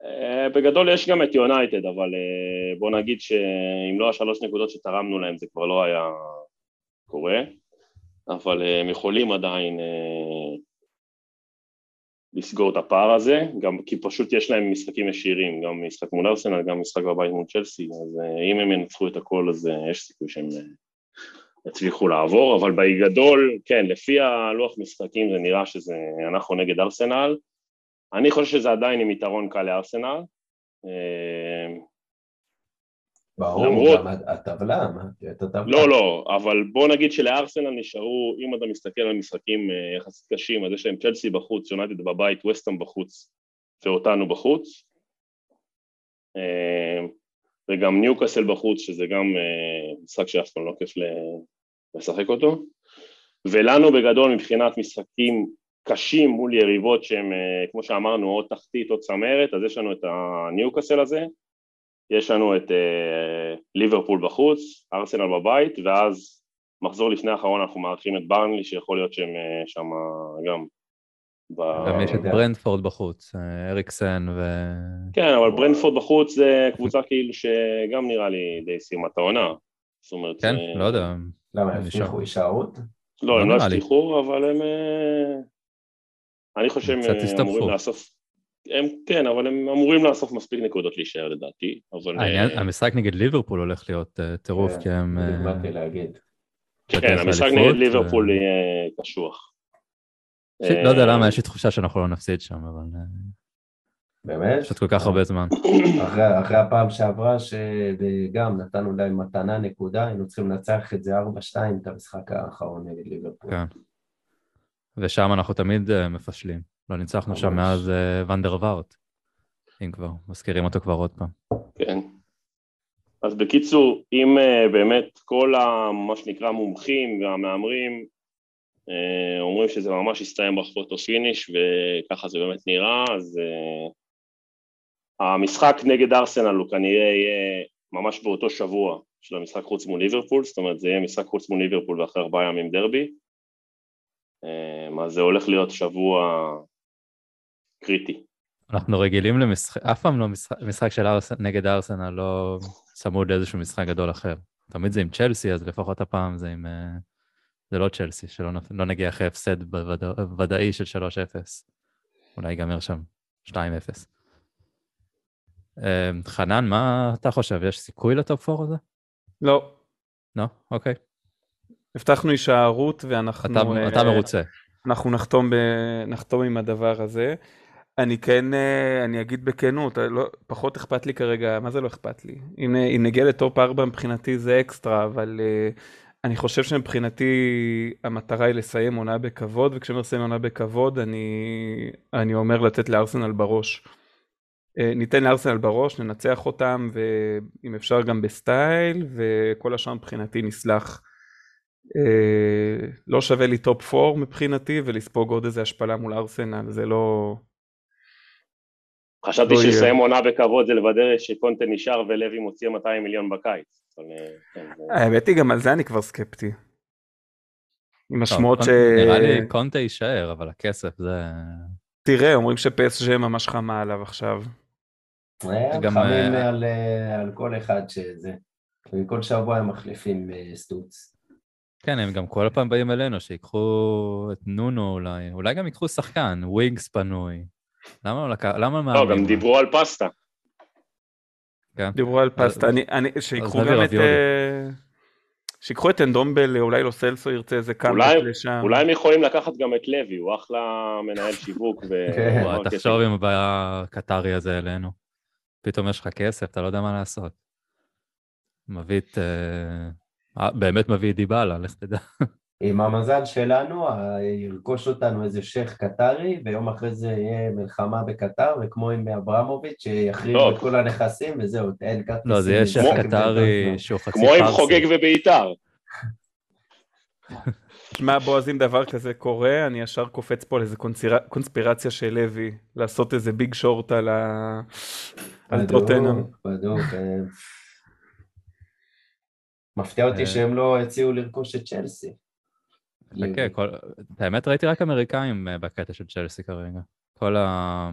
אה, בגדול יש גם את יונייטד, אבל אה, בוא נגיד שאם לא השלוש נקודות שתרמנו להם זה כבר לא היה קורה, אבל אה, הם יכולים עדיין אה, לסגור את הפער הזה, גם כי פשוט יש להם משחקים ישירים, גם משחק מול ארסנל, גם משחק בבית מול צ'לסי, אז אה, אם הם ינצחו את הכל אז יש סיכוי שהם יצליחו לעבור, אבל בגדול, כן, לפי הלוח משחקים זה נראה שזה אנחנו נגד ארסנל, אני חושב שזה עדיין עם יתרון קל לארסנל.
ברור,
למרות-
גם הטבלה, את הטבלה.
לא, לא, אבל בוא נגיד שלארסנל נשארו, אם אתה מסתכל על משחקים אה, יחסית קשים, אז יש להם צ'לסי בחוץ, יונייטד בבית, וסטאם בחוץ ואותנו בחוץ. אה, וגם ניוקאסל בחוץ, שזה גם אה, משחק שאף פעם לא כיף לשחק אותו. ולנו בגדול מבחינת משחקים קשים מול יריבות שהם, כמו שאמרנו, או תחתית או צמרת, אז יש לנו את הניוקאסל הזה, יש לנו את אה, ליברפול בחוץ, ארסנל בבית, ואז מחזור לפני האחרון אנחנו מארחים את ברנלי, שיכול להיות שהם אה, שם גם. ב-
גם יש את. ברנדפורד בחוץ, אה, אריקסן ו...
כן, אבל ברנפורד בחוץ זה קבוצה כאילו שגם נראה לי די סיימה את העונה. זאת אומרת,
כן,
אה,
לא יודע.
למה, הם. הבטיחו הישארות?
לא,
לא
הם לא. הבטיחו, אבל הם... אה, אני חושב שהם אה. אמורים לאסוף... הם, כן, אבל הם אמורים לאסוף מספיק נקודות להישאר לדעתי, אבל...
העניין-
אה,
המשחק נגד ליברפול הולך להיות אה, טירוף,
כן,
כי הם... אה,
באתי להגיד.
כן, המשחק נגד ליברפול יהיה קשוח.
פשוט לא יודע
אה,
למה, יש לי תחושה שאנחנו לא נפסיד שם, אבל אה,
באמת?
פשוט כל כך הרבה זמן.
אחרי, אחרי הפעם שעברה, שגם נתנו להם מתנה נקודה, היינו צריכים לנצח את זה 4-2, את המשחק האחרון נגד ליברפול.
כן. ושם אנחנו תמיד אה, מפשלים. לא ניצחנו שם. מאז אה, ון דר וארט, אם כבר, מזכירים אותו כבר עוד פעם.
כן. אז בקיצור, אם אה, באמת כל ה, מה שנקרא מומחים והמהמרים אה, אומרים שזה ממש יסתיים ב photo finish וככה זה באמת נראה, אז המשחק נגד ארסנל הוא כנראה יהיה ממש באותו שבוע של המשחק חוץ מול ליברפול, זאת אומרת זה יהיה משחק חוץ מול ליברפול ואחרי ארבעה ימים דרבי, אז זה הולך להיות שבוע קריטי.
אנחנו רגילים למשחק, אף פעם לא משחק, משחק של ארסנל נגד ארסנל לא צמוד לאיזשהו משחק גדול אחר. תמיד זה עם צ'לסי, אז לפחות הפעם זה עם... אה, זה לא צ'לסי, שלא נפ- לא נגיע אחרי הפסד בוודא- ודאי של 3-0. אולי ייגמר שם 2-0. אה, חנן, מה אתה חושב? יש סיכוי לטופ 4 הזה?
לא,
לא? אוקיי.
הבטחנו הישארות ואנחנו...
אתה, אתה
אה,
מרוצה.
אנחנו נחתום, ב... נחתום עם הדבר הזה. אני כן, אה, אני אגיד בכנות, אה, לא, פחות אכפת לי כרגע, מה זה לא אכפת לי? אם, אה, אם נגיע ל top 4 מבחינתי זה אקסטרה, אבל אני חושב שמבחינתי המטרה היא לסיים עונה בכבוד, וכשאני אומר לסיים עונה בכבוד, אני, אני אומר לתת לארסנל בראש. ניתן לארסנל בראש, ננצח אותם, ואם אפשר גם בסטייל, וכל השאר מבחינתי נסלח. לא שווה לי top 4 מבחינתי, ולספוג עוד איזה השפלה מול ארסנל, זה לא...
חשבתי
לא יהיה.
שלסיים עונה בכבוד זה לוודא שקונטה נשאר ולוי מוציא 200 מיליון בקיץ. אה, כן,
האמת היא גם על זה אני כבר סקפטי. עם השמועות ש...
נראה לי קונטה יישאר, אבל הכסף זה...
תראה, אומרים שפ.ס.ז' ממש חמה עליו עכשיו.
גם,
חמים
אה,
על, אה, על כל אחד שזה. וכל שבוע הם מחליפים סטוץ.
כן, הם גם כל פעם באים אלינו, שיקחו את נונו אולי, אולי גם ייקחו שחקן, ווינגס פנוי. למה לא לקח... למה
לא,
מאמנים?
גם דיברו על פסטה.
כן.
דיברו על פסטה, אני, אני, שיקחו גם את... אה, שיקחו את אנדומבל, אולי לא סלסו ירצה איזה
אולי-
לשם.
אולי הם יכולים לקחת גם את לוי, הוא אחלה מנהל שיווק. ו-
כן.
תחשוב אם הבעיה הקטרי הזה אלינו. פתאום יש לך כסף, אתה לא יודע מה לעשות. מביא את... אה, אה, באמת מביא דיבלה, לך תדע.
עם המזל שלנו, ירכוש אותנו איזה שייח' קטרי, ויום אחרי זה יהיה מלחמה בקטר, וכמו עם אברמוביץ', שיחריבו
לא.
את כל הנכסים, וזהו, אין כרטיסים.
לא, זה יהיה
לשחק
קטרי. שהוא חצי
כמו עם
פרסי.
חוגג ובית"ר.
שמע, בועז, אם דבר כזה קורה, אני ישר קופץ פה על איזה קונספירציה של לוי, לעשות איזה big short על ה... על טוטנאם.
בדוק. אה. מפתיע אותי
אה.
שהם לא הציעו לרכוש את צ'לסי.
חכה, כל... את האמת ראיתי רק אמריקאים אה, בקטע של צ'לסי כרגע. כל ה...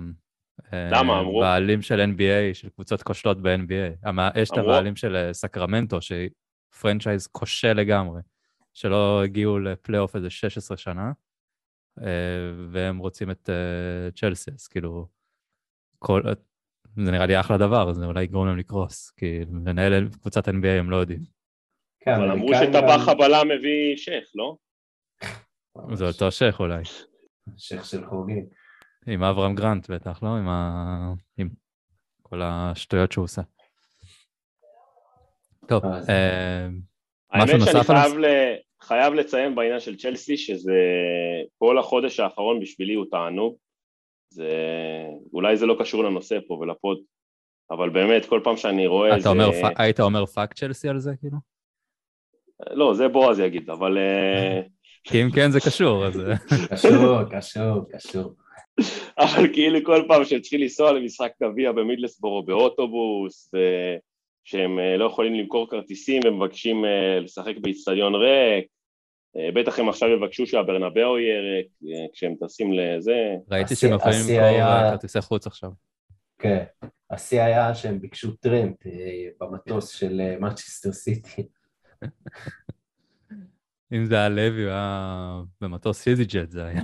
אה,
למה? אמרו?
בעלים של NBA, של קבוצות כושלות ב-NBA. יש את? הבעלים של אה, סקרמנטו, שהיא franchise כושל לגמרי, שלא הגיעו לפלייאוף איזה 16 שנה, והם רוצים את צ'לסי, אז כאילו, כל... זה נראה לי אחלה דבר, זה אולי יגרום להם לקרוס, כי לנהל קבוצת NBA הם לא יודעים.
כן,
אבל אמרו שטבח הבלם מביא שייח, לא?
זה אותו שייח אולי.
שייח של חוגים.
עם אברהם גרנט בטח, לא? עם, ה... עם כל השטויות שהוא עושה. טוב,
אה, זה-
אה,
האמת
משהו
שאני
נוסף על
חייב, ל... חייב לציין בעניין של צ'לסי, שזה כל החודש האחרון בשבילי הוא תענוג. זה... אולי זה לא קשור לנושא פה ולפוד, אבל באמת, כל פעם שאני רואה
אתה
איזה...
אומר, היית אומר fuck צ'לסי על זה, כאילו?
לא, זה בועז יגיד, אבל...
כי אם כן זה קשור, אז...
קשור, קשור, קשור.
אבל כאילו כל פעם שהם צריכים לנסוע למשחק גביע במידלסבורו או באוטובוס, ושהם אה, לא יכולים למכור כרטיסים ומבקשים אה, לשחק באיצטדיון ריק, אה, בטח הם עכשיו יבקשו שהברנבאו יהיה ריק, כשהם טסים לזה.
ראיתי שהם יכולים למכור כרטיסי חוץ עכשיו.
כן. השיא היה שהם ביקשו טרמפ במטוס של מנצ'סטר סיטי.
אם זה היה לוי, הוא היה במטוס איזי ג'ט זה היה.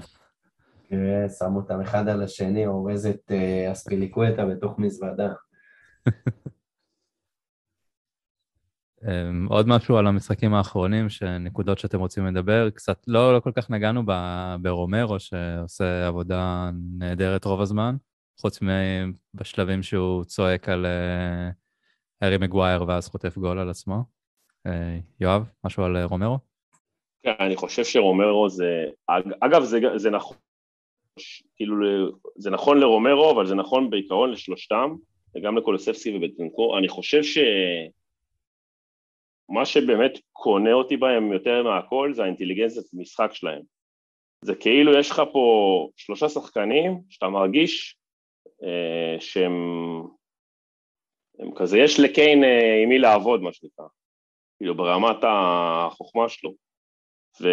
כן, שם אותם אחד על השני, אורז את אה, אספיליקווטה בתוך מזוודה.
אמ, עוד משהו על המשחקים האחרונים, שנקודות שאתם רוצים לדבר, קצת לא, לא כל כך נגענו ב- ברומרו, שעושה עבודה נהדרת רוב הזמן, חוץ מבשלבים שהוא צועק על אה, הארי מגווייר ואז חוטף גול על עצמו. אה, יואב, משהו על רומרו?
כן, אני חושב שרומרו זה... אג- אגב, זה, זה נכון, כאילו, זה נכון לרומרו, אבל זה נכון בעיקרון לשלושתם, וגם לקולוספסקי ובטנקור. אני חושב ש... מה שבאמת קונה אותי בהם יותר מהכל זה האינטליגנציית משחק שלהם. זה כאילו יש לך פה שלושה שחקנים שאתה מרגיש אה, שהם הם כזה, יש לקיין אה, עם מי לעבוד, מה שנקרא, כאילו ברמת החוכמה שלו. ו,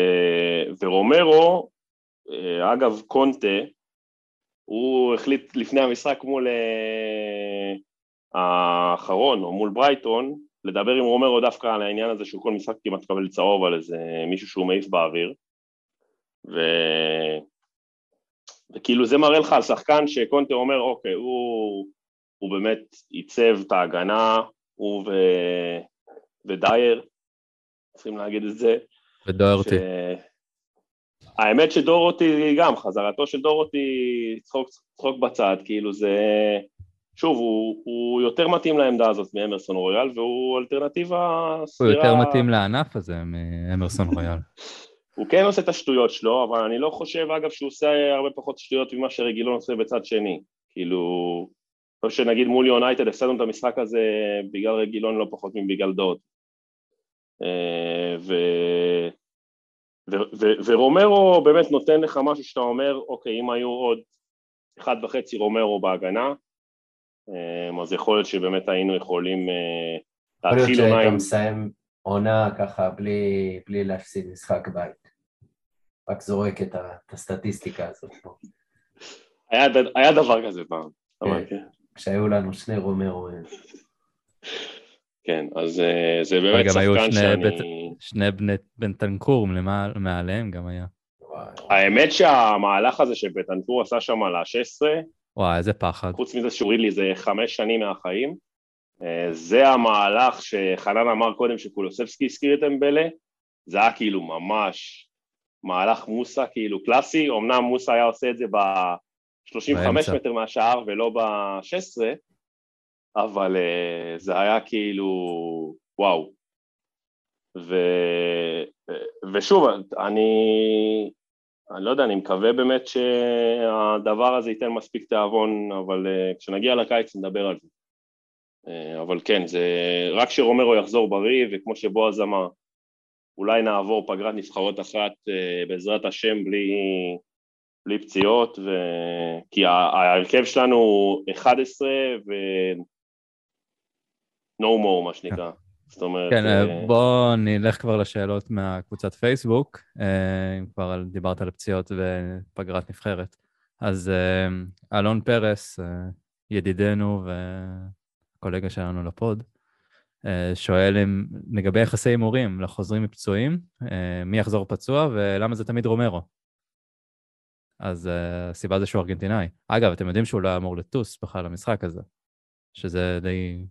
ורומרו, אה, אגב קונטה, הוא החליט לפני המשחק מול אה, האחרון, או מול ברייטון, לדבר עם רומרו דווקא על העניין הזה שהוא כל משחק כמעט מקבל צהוב על איזה מישהו שהוא מעיף באוויר. ו... וכאילו זה מראה לך על שחקן שקונטה אומר, אוקיי, הוא, הוא באמת עיצב את ההגנה, הוא ו... ודייר, צריכים להגיד את זה.
ודוארטי.
ש... האמת שדורותי גם, חזרתו של דורותי, צחוק, צחוק בצד, כאילו זה... שוב, הוא, הוא יותר מתאים לעמדה הזאת מאמרסון רויאל, והוא אלטרנטיבה
הוא
סבירה.
יותר מתאים לענף הזה מאמרסון רויאל.
הוא כן עושה את השטויות שלו, אבל אני לא חושב, אגב, שהוא עושה הרבה פחות שטויות ממה שרגילון עושה בצד שני. כאילו, אני חושב שנגיד מול יונייטד הפסדנו את המשחק הזה בגלל רגילון לא פחות מבגלל דוד. אה, ו... ו... ו... ורומרו באמת נותן לך משהו שאתה אומר, אוקיי, אם היו עוד אחד וחצי רומרו בהגנה, אה, אז יכול להיות שבאמת היינו יכולים אה,
יכול להיות
להתחיל עונה עם...
מסיים עונה ככה בלי, בלי להפסיד משחק בית. רק זורק את, ה, את הסטטיסטיקה הזאת פה.
היה, היה דבר כזה פעם. כן.
כשהיו לנו שני רומרו.
כן, אז אה, זה באמת
היו
שחקן
שני
שאני...
בית- שני בני בנטנקור מעליהם גם היה.
האמת שהמהלך הזה שבטנטור עשה שם על ה-16,
וואי, איזה פחד.
חוץ מזה שהוריד לי איזה חמש שנים מהחיים, אה, זה המהלך שחנן אמר קודם שקולוספסקי הזכיר את אמבלה, זה היה כאילו ממש מהלך מוסה כאילו קלאסי, אמנם מוסה היה עושה את זה ב-35
באמצע.
מטר מהשער ולא ב-16, אבל אה, זה היה כאילו, וואו. ו... ושוב, אני... אני לא יודע, אני מקווה באמת שהדבר הזה ייתן מספיק תיאבון, אבל uh, כשנגיע לקיץ נדבר על זה. Uh, אבל כן, זה רק שרומרו יחזור בריא, וכמו שבועז אמר, אולי נעבור פגרת נבחרות אחת uh, בעזרת השם בלי, בלי פציעות, ו... כי ההרכב שלנו הוא 11 ו... no more מה שנקרא. זאת אומרת...
כן, uh... בוא נלך כבר לשאלות מהקבוצת פייסבוק, uh, אם כבר דיברת על פציעות ופגרת נבחרת. אז אלון פרס, ידידנו וקולגה שלנו לפוד, שואל אם לגבי יחסי הימורים לחוזרים מפצועים, מי יחזור פצוע ולמה זה תמיד רומרו? אז הסיבה זה שהוא ארגנטינאי. אגב, אתם יודעים שהוא לא אמור לטוס בכלל למשחק הזה, שזה די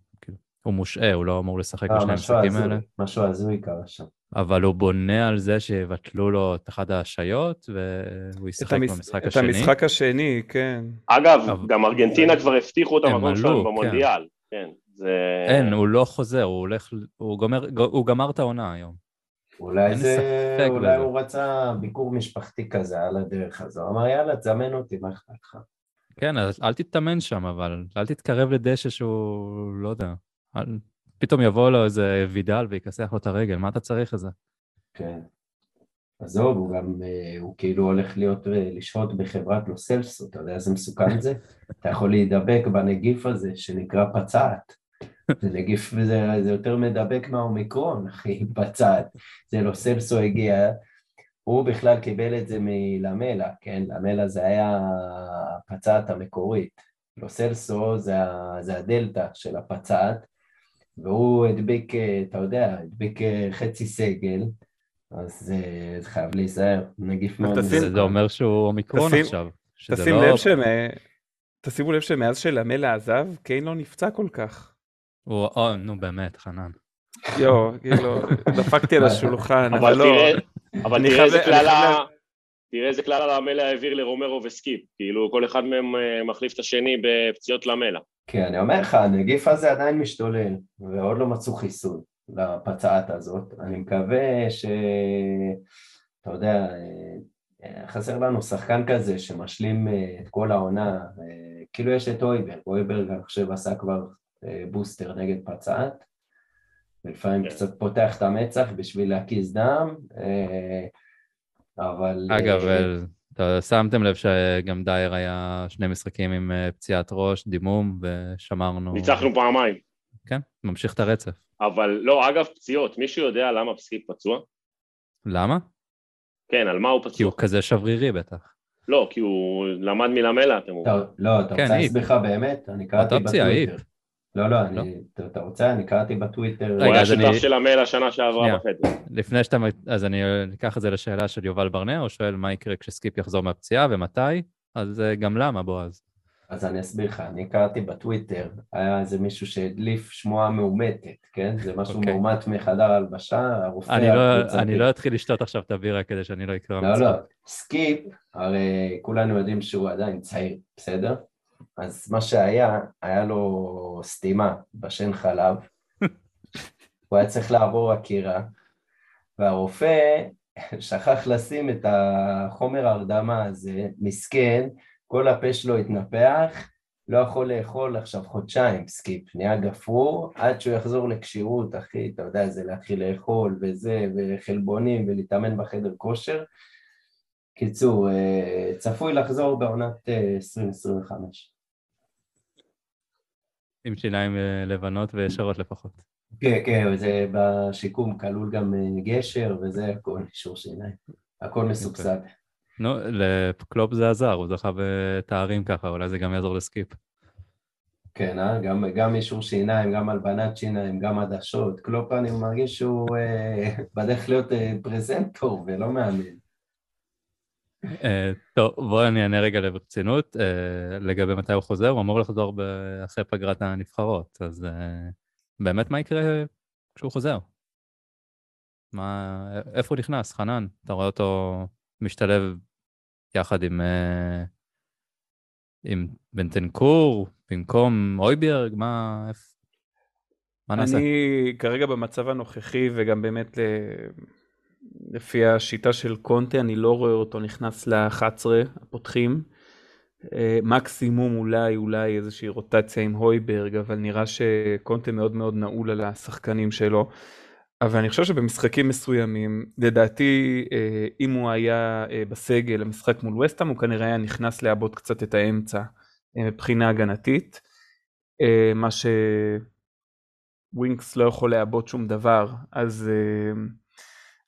הוא מושעה, הוא לא אמור לשחק
אה,
בשני המשחקים האלה.
משהו הזוי קרה שם.
אבל הוא בונה על זה שיבטלו לו את אחת ההשעיות, והוא ישחק המש... במשחק
את
השני.
את המשחק השני, כן.
אגב, אבל... גם ארגנטינה כבר הבטיחו את המקום שלנו כן. במונדיאל. כן. זה...
אין, הוא לא חוזר, הוא הולך, הוא גומר, הוא גמר את העונה היום.
אולי זה, אולי בזה. הוא רצה ביקור משפחתי כזה על הדרך הזו, אמר יאללה, תזמן אותי, מה אכפת לך?
כן, אל תתאמן שם, אבל אל תתקרב לדשא שהוא, לא יודע. פתאום יבוא לו איזה וידל ויכסח לו את הרגל, מה אתה צריך את זה?
כן. עזוב, הוא גם, אה, הוא כאילו הולך להיות, אה, לשהות בחברת לו סלסו, אתה יודע איזה מסוכן זה? אתה יכול להידבק בנגיף הזה שנקרא פצעת. זה נגיף, זה, זה יותר מדבק מהאומיקרון, אחי, פצעת. זה לא סלסו הגיע, הוא בכלל קיבל את זה מלמלה, כן? למלה זה היה הפצעת המקורית. לא סלסו זה, זה הדלתא של הפצעת, והוא הדביק, אה, אתה יודע, הדביק אה, חצי סגל, אז זה חייב להיזהר, נגיף מאוד
מסוכן. זה אומר שהוא אומיקרון עכשיו.
תשים לא... לב שמ... תשימו לב שמאז שלמלה עזב, קיין לא נפצע כל כך.
הוא, או, נו באמת, חנן.
יואו, כאילו, דפקתי על השולחן, אבל לא...
אבל תראה איזה קללה... תראה איזה כלל המלה העביר לרומרו וסקיפ, כאילו כל אחד מהם מחליף את השני בפציעות למלה.
כן, אני אומר לך, הנגיף הזה עדיין משתולל, ועוד לא מצאו חיסון לפצעת הזאת. אני מקווה ש... אתה יודע, חסר לנו שחקן כזה שמשלים אה, את כל העונה, אה, כאילו יש את אויברג, אויברג אני חושב עשה כבר אה, בוסטר נגד פצעת, ולפעמים כן. קצת פותח את המצח בשביל להקיז דם, אבל...
אגב, שמתם לב שגם דייר היה שני משחקים עם אה, פציעת ראש, דימום, ושמרנו...
ניצחנו פעמיים.
כן, ממשיך את הרצף.
אבל לא, אגב, פציעות, מישהו יודע למה פסיק פצוע?
למה?
כן, על מה הוא פצוע?
כי הוא כזה שברירי בטח.
לא, כי הוא למד מלמלה, אתם אומרים.
לא, אתה כן, רוצה להסביר לך באמת? אני קראתי בטוויטר. לא, לא, אני, לא. אתה רוצה? אני קראתי בטוויטר.
הוא היה שותף של המייל השנה שעברה בחדר.
לפני שאתה, אז אני אקח את זה לשאלה של יובל ברנע, או שואל מה יקרה כשסקיפ יחזור מהפציעה ומתי? אז אה, גם למה, בועז?
אז אני אסביר לך, אני קראתי בטוויטר, היה איזה מישהו שהדליף שמועה מאומתת, כן? זה משהו okay. אוקיי. מאומת מחדר הלבשה, הרופא...
אני לא, אני לא אתחיל לשתות עכשיו את הבירה כדי שאני לא אקרא
לא, לא, סקיפ, הרי כולנו יודעים שהוא עדיין צעיר, בסדר? אז מה שהיה, היה לו סתימה בשן חלב, הוא היה צריך לעבור עקירה, והרופא שכח לשים את החומר ההרדמה הזה, מסכן, כל הפה שלו התנפח, לא יכול לאכול עכשיו חודשיים סקיפ, נהיה גפרור, עד שהוא יחזור לכשירות, אחי, אתה יודע, זה להתחיל לאכול וזה, וחלבונים, ולהתאמן בחדר כושר. קיצור, אה, צפוי לחזור בעונת 2025.
עם שיניים אה, לבנות וישרות לפחות.
כן, כן, זה בשיקום כלול גם אה, גשר וזה הכל, אישור שיניים. הכל מסובסד.
נו, לקלופ זה עזר, הוא זכה בתארים ככה, אולי זה גם יעזור לסקיפ.
כן, אה? גם, גם אישור שיניים, גם הלבנת שיניים, גם עדשות. קלופ אני מרגיש שהוא אה, בדרך להיות אה, פרזנטור ולא מאמן.
אה, טוב, בואו אני אענה רגע ברצינות. אה, לגבי מתי הוא חוזר, הוא אמור לחזור אחרי פגרת הנבחרות, אז אה, באמת מה יקרה כשהוא חוזר? מה, איפה הוא נכנס, חנן? אתה רואה אותו משתלב יחד עם, עם בנטנקור, במקום אויברג? מה, מה נעשה?
אני כרגע במצב הנוכחי, וגם באמת לפי השיטה של קונטה, אני לא רואה אותו נכנס ל-11 הפותחים. אה, מקסימום אולי, אולי איזושהי רוטציה עם הויברג, אבל נראה שקונטה מאוד מאוד נעול על השחקנים שלו. אבל אני חושב שבמשחקים מסוימים, לדעתי, אה, אם הוא היה אה, בסגל למשחק מול וסטאם, הוא כנראה היה נכנס לעבוד קצת את האמצע מבחינה הגנתית, מה שווינקס לא יכול לעבוד שום דבר, אז...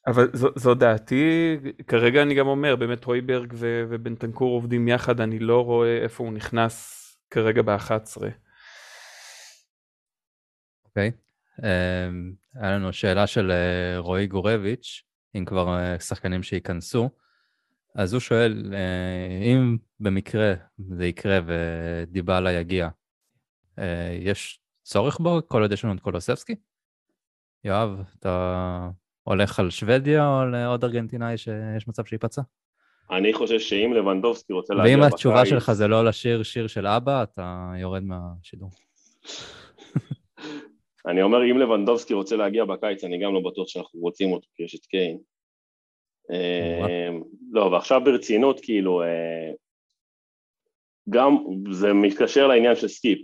אבל זו, זו דעתי, כרגע אני גם אומר, באמת הויברג ו- ובנטנקור עובדים יחד, אני לא רואה איפה הוא נכנס כרגע ב-11.
אוקיי, okay. אמ, um, היה לנו שאלה של uh, רועי גורביץ', אם כבר uh, שחקנים שייכנסו, אז הוא שואל, uh, אם במקרה זה יקרה ודיבלה יגיע, uh, יש צורך בו כל עוד יש לנו את קולוספסקי? יואב, אתה הולך על שוודיה או לעוד ארגנטינאי שיש מצב שייפצע?
אני חושב שאם לבנדובסקי רוצה להגיע
בקיץ... ואם התשובה שלך זה לא לשיר שיר של אבא, אתה יורד מהשידור.
אני אומר, אם לבנדובסקי רוצה להגיע בקיץ, אני גם לא בטוח שאנחנו רוצים אותו, כי יש את קיין. אמ, לא, ועכשיו ברצינות, כאילו, אה, גם זה מתקשר לעניין של סקיפ.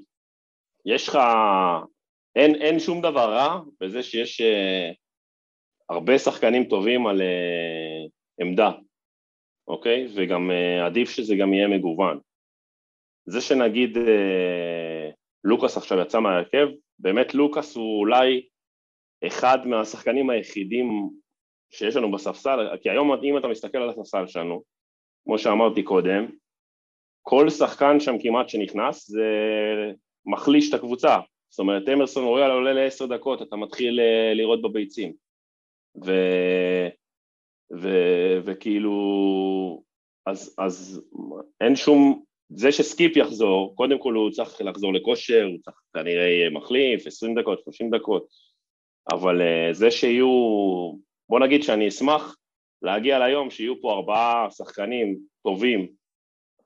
יש לך, אין, אין שום דבר רע בזה שיש אה, הרבה שחקנים טובים על אה, עמדה, אוקיי? וגם אה, עדיף שזה גם יהיה מגוון. זה שנגיד אה, לוקאס עכשיו יצא מהרכב, באמת לוקאס הוא אולי אחד מהשחקנים היחידים שיש לנו בספסל, כי היום אם אתה מסתכל על הספסל שלנו, כמו שאמרתי קודם, כל שחקן שם כמעט שנכנס זה מחליש את הקבוצה. זאת אומרת, אמרסון רויאל עולה לעשר דקות, אתה מתחיל לראות בביצים. ו, ו, וכאילו, אז, אז אין שום, זה שסקיפ יחזור, קודם כל הוא צריך לחזור לכושר, הוא צריך כנראה מחליף, 20 דקות, 30 דקות, אבל אה, זה שיהיו, בוא נגיד שאני אשמח להגיע ליום שיהיו פה ארבעה שחקנים טובים,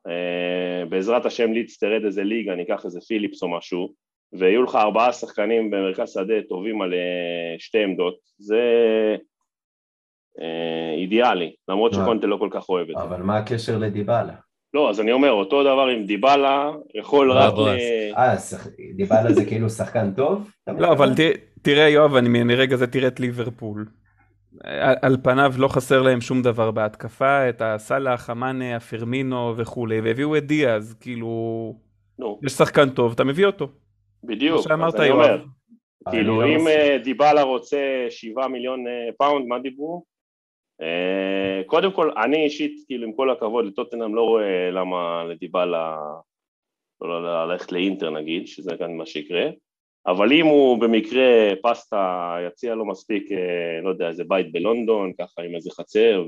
אה, בעזרת השם לידס תרד איזה ליגה, ניקח איזה פיליפס או משהו, ויהיו לך ארבעה שחקנים במרכז שדה טובים על אה, שתי עמדות, זה אה, אידיאלי, למרות שקונטה לא כל כך אוהב את זה.
אבל מה הקשר לדיבלה?
לא, אז אני אומר, אותו דבר עם דיבלה, יכול
לא,
רק
ל...
אה, דיבלה זה כאילו שחקן טוב?
לא, אבל תראה יואב, אני מרגע זה תראה את ליברפול. על פניו לא חסר להם שום דבר בהתקפה, את הסאלח, המאנה, הפרמינו וכולי, והביאו את דיאז, כאילו, יש שחקן טוב, אתה מביא אותו.
בדיוק, אז אני אומר, כאילו לא אם אה, דיבלה רוצה שבעה מיליון אה, פאונד, מה דיברו? אה, קודם כל, אני אישית, כאילו עם כל הכבוד לטוטנאם לא רואה למה לדיבלה לא ללכת לאינטר נגיד, שזה כאן מה שיקרה, אבל אם הוא במקרה פסטה יציע לו מספיק, לא יודע, איזה בית בלונדון, ככה עם איזה חצר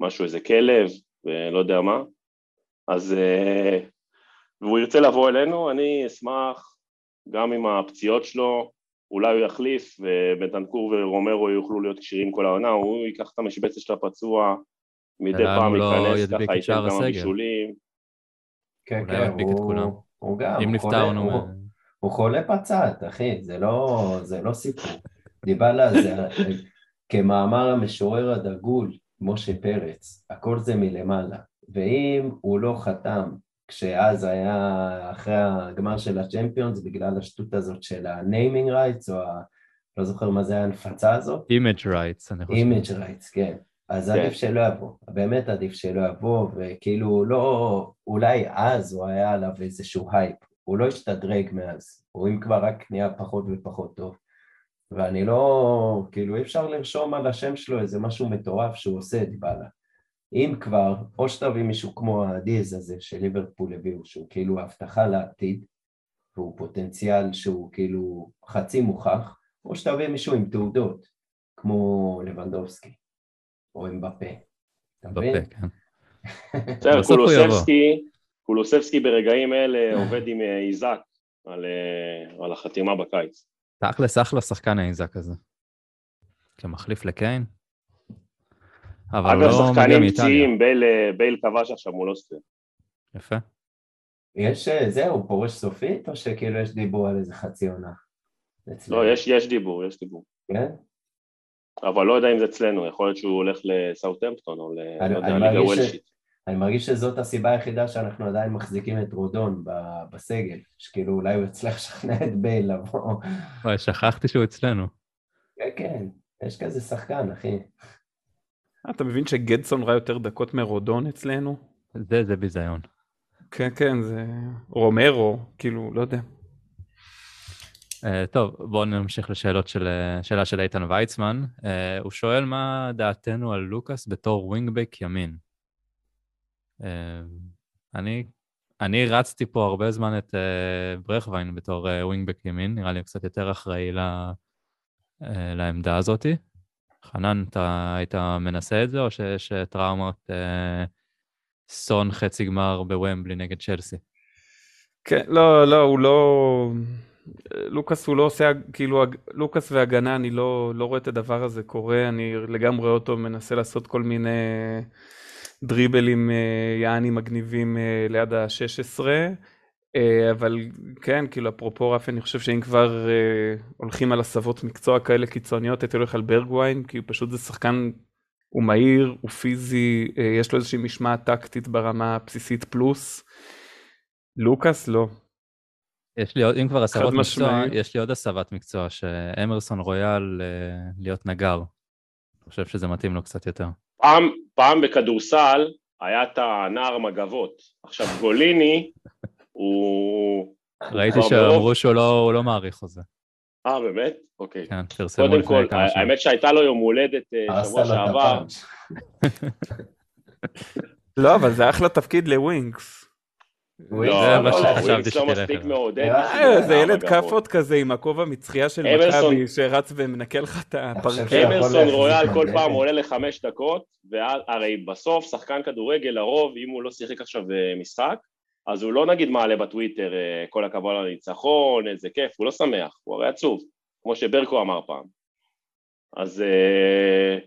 ומשהו, איזה כלב ולא יודע מה, אז והוא ירצה לבוא אלינו, אני אשמח, גם עם הפציעות שלו, אולי הוא יחליף, ובנטנקור ורומרו יוכלו להיות כשירים כל העונה, הוא ייקח את המשבצת של הפצוע, מדי פעם
לא
ייכנס, ככה ייתן כמה בישולים.
כן, כן, הוא, הוא גם,
אם נפטרנו...
הוא, הוא חולה פצעת, אחי, זה לא, זה לא סיפור. דיבלה זה, כמאמר המשורר הדגול, משה פרץ, הכל זה מלמעלה. ואם הוא לא חתם כשאז היה אחרי הגמר של הצ'מפיונס בגלל השטות הזאת של ה-naming rights או ה... לא זוכר מה זה ההנפצה הזאת.
image rights, אני חושב.
image rights, כן. אז כן. עדיף שלא יבוא, באמת עדיף שלא יבוא, וכאילו לא, אולי אז הוא היה עליו איזשהו הייפ, הוא לא השתדרג מאז, הוא אם כבר רק נהיה פחות ופחות טוב. ואני לא, כאילו אי אפשר לרשום על השם שלו איזה משהו מטורף שהוא עושה דיבלה. אם כבר, או שתביא מישהו כמו הדיאז הזה שליברפול הביאו, שהוא כאילו הבטחה לעתיד, והוא פוטנציאל שהוא כאילו חצי מוכח, או שתביא מישהו עם תעודות, כמו לבנדובסקי, או עם בפה.
בפה, כן.
בסדר, קולוסבסקי, קולוסבסקי ברגעים אלה עובד עם אה, איזק על, אה, על החתימה בקיץ.
תכלס אחלה שחקן האיזק הזה. כמחליף לקיין? אבל
אגב, לא שחקנים פציעים, בייל, בייל כבש עכשיו מול אוסטריה.
יפה.
יש, אה, זהו, פורש סופית, או שכאילו יש דיבור על איזה חצי עונה?
לא, יש, יש דיבור, יש דיבור.
כן?
אבל לא יודע אם זה אצלנו, יכול להיות שהוא הולך לסאוטהמפטון או ל...
אני-
לא יודע,
אני
ליגה
מרגיש ש-
וולשית.
אני מרגיש שזאת הסיבה היחידה שאנחנו עדיין מחזיקים את רודון ב- בסגל, שכאילו אולי הוא יצליח לשכנע את בייל לבוא.
וואי, שכחתי שהוא אצלנו.
כן, כן, יש כזה שחקן, אחי.
אתה מבין שגדסון ראה יותר דקות מרודון אצלנו?
זה, זה ביזיון.
כן, כן, זה רומרו, כאילו, לא יודע.
Uh, טוב, בואו נמשיך לשאלות של, אה, שאלה של איתן ויצמן. Uh, הוא שואל מה דעתנו על לוקאס בתור ווינגבק ימין. Uh, אני, אני רצתי פה הרבה זמן את uh, ברכווין בתור uh, ווינגבק ימין, נראה לי קצת יותר אחראי ל, uh, לעמדה הזאתי. חנן, אתה היית מנסה את זה, או שיש טראומות uh, סון חצי גמר בוומבלי נגד צ'לסי?
כן, לא, לא, הוא לא... לוקאס הוא לא עושה, כאילו, לוקאס והגנה, אני לא, לא רואה את הדבר הזה קורה, אני לגמרי רואה אותו מנסה לעשות כל מיני דריבלים אה, יעני מגניבים אה, ליד ה-16, אבל כן, כאילו, אפרופו רפי, אני חושב שאם כבר אה, הולכים על הסבות מקצוע כאלה קיצוניות, הייתי הולך על ברגווין, כי הוא פשוט זה שחקן, הוא מהיר, הוא פיזי, אה, יש לו איזושהי משמעת טקטית ברמה הבסיסית פלוס. לוקאס לא.
יש לי עוד, אם כבר הסבת מקצוע. יש לי עוד הסבת מקצוע, שאמרסון רויאל אה, להיות נגר. אני חושב שזה מתאים לו קצת יותר.
פעם, פעם בכדורסל היה את הנער מגבות. עכשיו גוליני הוא...
ראיתי שאמרו שהוא לא, לא מעריך חוזה.
אה באמת? אוקיי.
כן, פרסמו
קודם
לפני
כל,
כמה שנים.
האמת שהייתה לו יום הולדת אה, שבוע שעבר.
לא, אבל זה אחלה תפקיד לווינקס.
לא,
זה
לא, ווינקס לא מספיק. מעודד.
אה, זה
הנער
ילד. כאפות כזה עם הכובע מצחייה של מכבי שרץ ומנקה לך את
יכול
אמרסון רויאל כל? פעם עולה לחמש דקות, והרי בסוף שחקן כדורגל לרוב, אם הוא לא שיחק עכשיו אה, משחק, אז הוא לא נגיד מעלה בטוויטר אה, כל הכבוד על הניצחון, איזה כיף, הוא לא שמח, הוא הרי עצוב, כמו שברקו אמר פעם. אז, אה,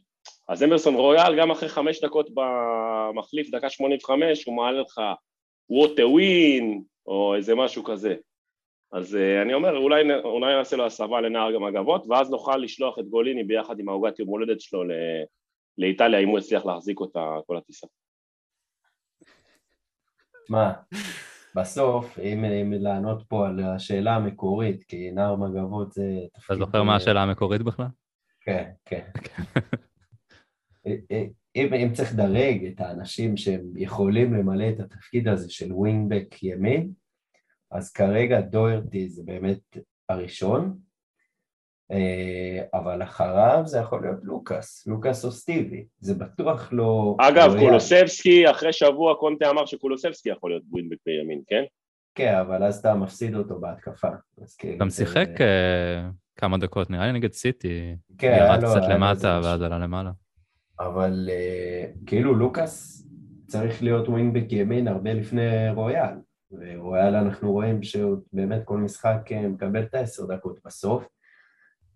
אז אמרסון רויאל גם אחרי חמש דקות במחליף, דקה שמונים וחמש, הוא מעלה לך what a win, או איזה משהו כזה. אז uh, אני אומר, אולי, אולי נעשה לו הסבה לנער מגבות, ואז נוכל לשלוח את גוליני ביחד עם העוגת יום הולדת שלו לאיטליה, אם הוא יצליח להחזיק אותה כל הטיסה.
מה, בסוף, אם, אם לענות פה על השאלה המקורית, כי נער מגבות זה תפקיד...
אתה זוכר מה השאלה המקורית בכלל?
כן, כן. אם, אם צריך לדרג את האנשים שהם יכולים למלא את התפקיד הזה של ווינגבק ימין, אז כרגע דוירטי זה באמת הראשון, אה, אבל אחריו זה יכול להיות לוקאס, לוקאס או סטיבי, זה בטוח לא...
אגב,
רויאל.
קולוסבסקי, אחרי שבוע קונטה אמר שקולוסבסקי יכול להיות ווינבק בימין, כן?
כן, אבל אז אתה מפסיד אותו בהתקפה. כאילו
גם שיחק אה, כמה דקות, נראה לי נגד סיטי.
כן,
ירד
לו-
קצת למטה. ואז עלה למעלה.
אבל אה, כאילו לוקאס צריך להיות ווינגבק ימין הרבה לפני רויאל, ורויאל אנחנו רואים שהוא באמת כל משחק אה, מקבל את העשר דקות בסוף.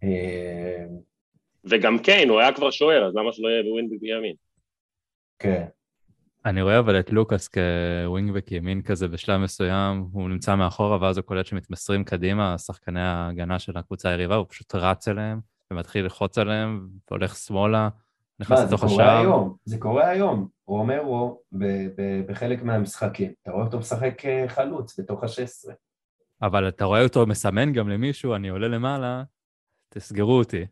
אה,
וגם קיין, הוא היה כבר שוער, אז למה שלא יהיה בווינבק בימין?
כן,
אני רואה אבל את לוקאס כווינגבק ימין כזה בשלב מסוים, הוא נמצא מאחורה ואז הוא קולט שמתמסרים קדימה, שחקני ההגנה של הקבוצה היריבה, הוא פשוט רץ אליהם ומתחיל ללחוץ עליהם, והולך שמאלה, נכנס
מה, זה
לתוך
קורה
השער.
היום, זה קורה היום. רומרו ב- ב- בחלק מהמשחקים, אתה רואה אותו משחק אה, חלוץ בתוך ה-16.
אבל אתה רואה אותו מסמן גם למישהו, אני עולה למעלה, תסגרו אותי.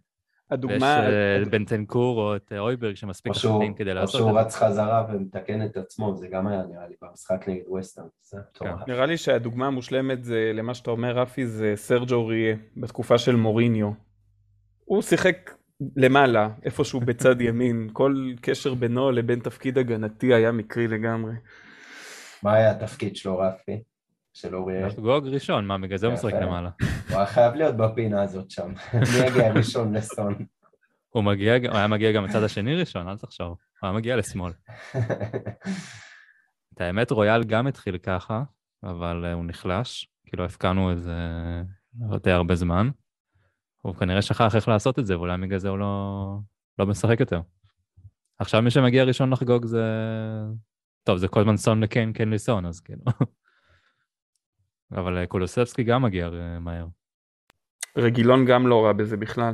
הדוגמה,
אה, בנטנקור או את אויברג שמספיק
או שהוא,
חכמים כדי
או
לעשות
שהוא
את זה.
רץ חזרה ומתקן את עצמו, זה גם היה נראה לי במשחק נגד ווסטהאם. זה מטורף.
נראה לי שהדוגמה המושלמת זה למה שאתה אומר רפי זה סרג'ו ריה בתקופה של מוריניו. הוא שיחק למעלה איפשהו בצד ימין כל קשר בינו לבין תפקיד הגנתי היה מקרי לגמרי.
מה היה התפקיד שלו, רפי? של אוריאל?
גוג ראשון, מה, בגלל זה הוא משחק. למעלה.
הוא היה חייב להיות בפינה הזאת שם. מי יגיע ראשון לסון?
הוא מגיע, הוא היה מגיע גם לצד השני ראשון, אל תחשוב. הוא היה מגיע לשמאל. את האמת, רויאל גם התחיל ככה, אבל אה, הוא נחלש, כאילו הפקענו איזה די הרבה זמן. הוא כנראה שכח איך לעשות את זה, ואולי בגלל זה הוא לא, לא משחק יותר. עכשיו מי שמגיע ראשון לחגוג זה... טוב, זה כל הזמן סון לקיין, קיין לסון, אז כאילו. אבל אה, קולוסבסקי גם מגיע אה, מהר.
רגילון גם לא רע בזה בכלל.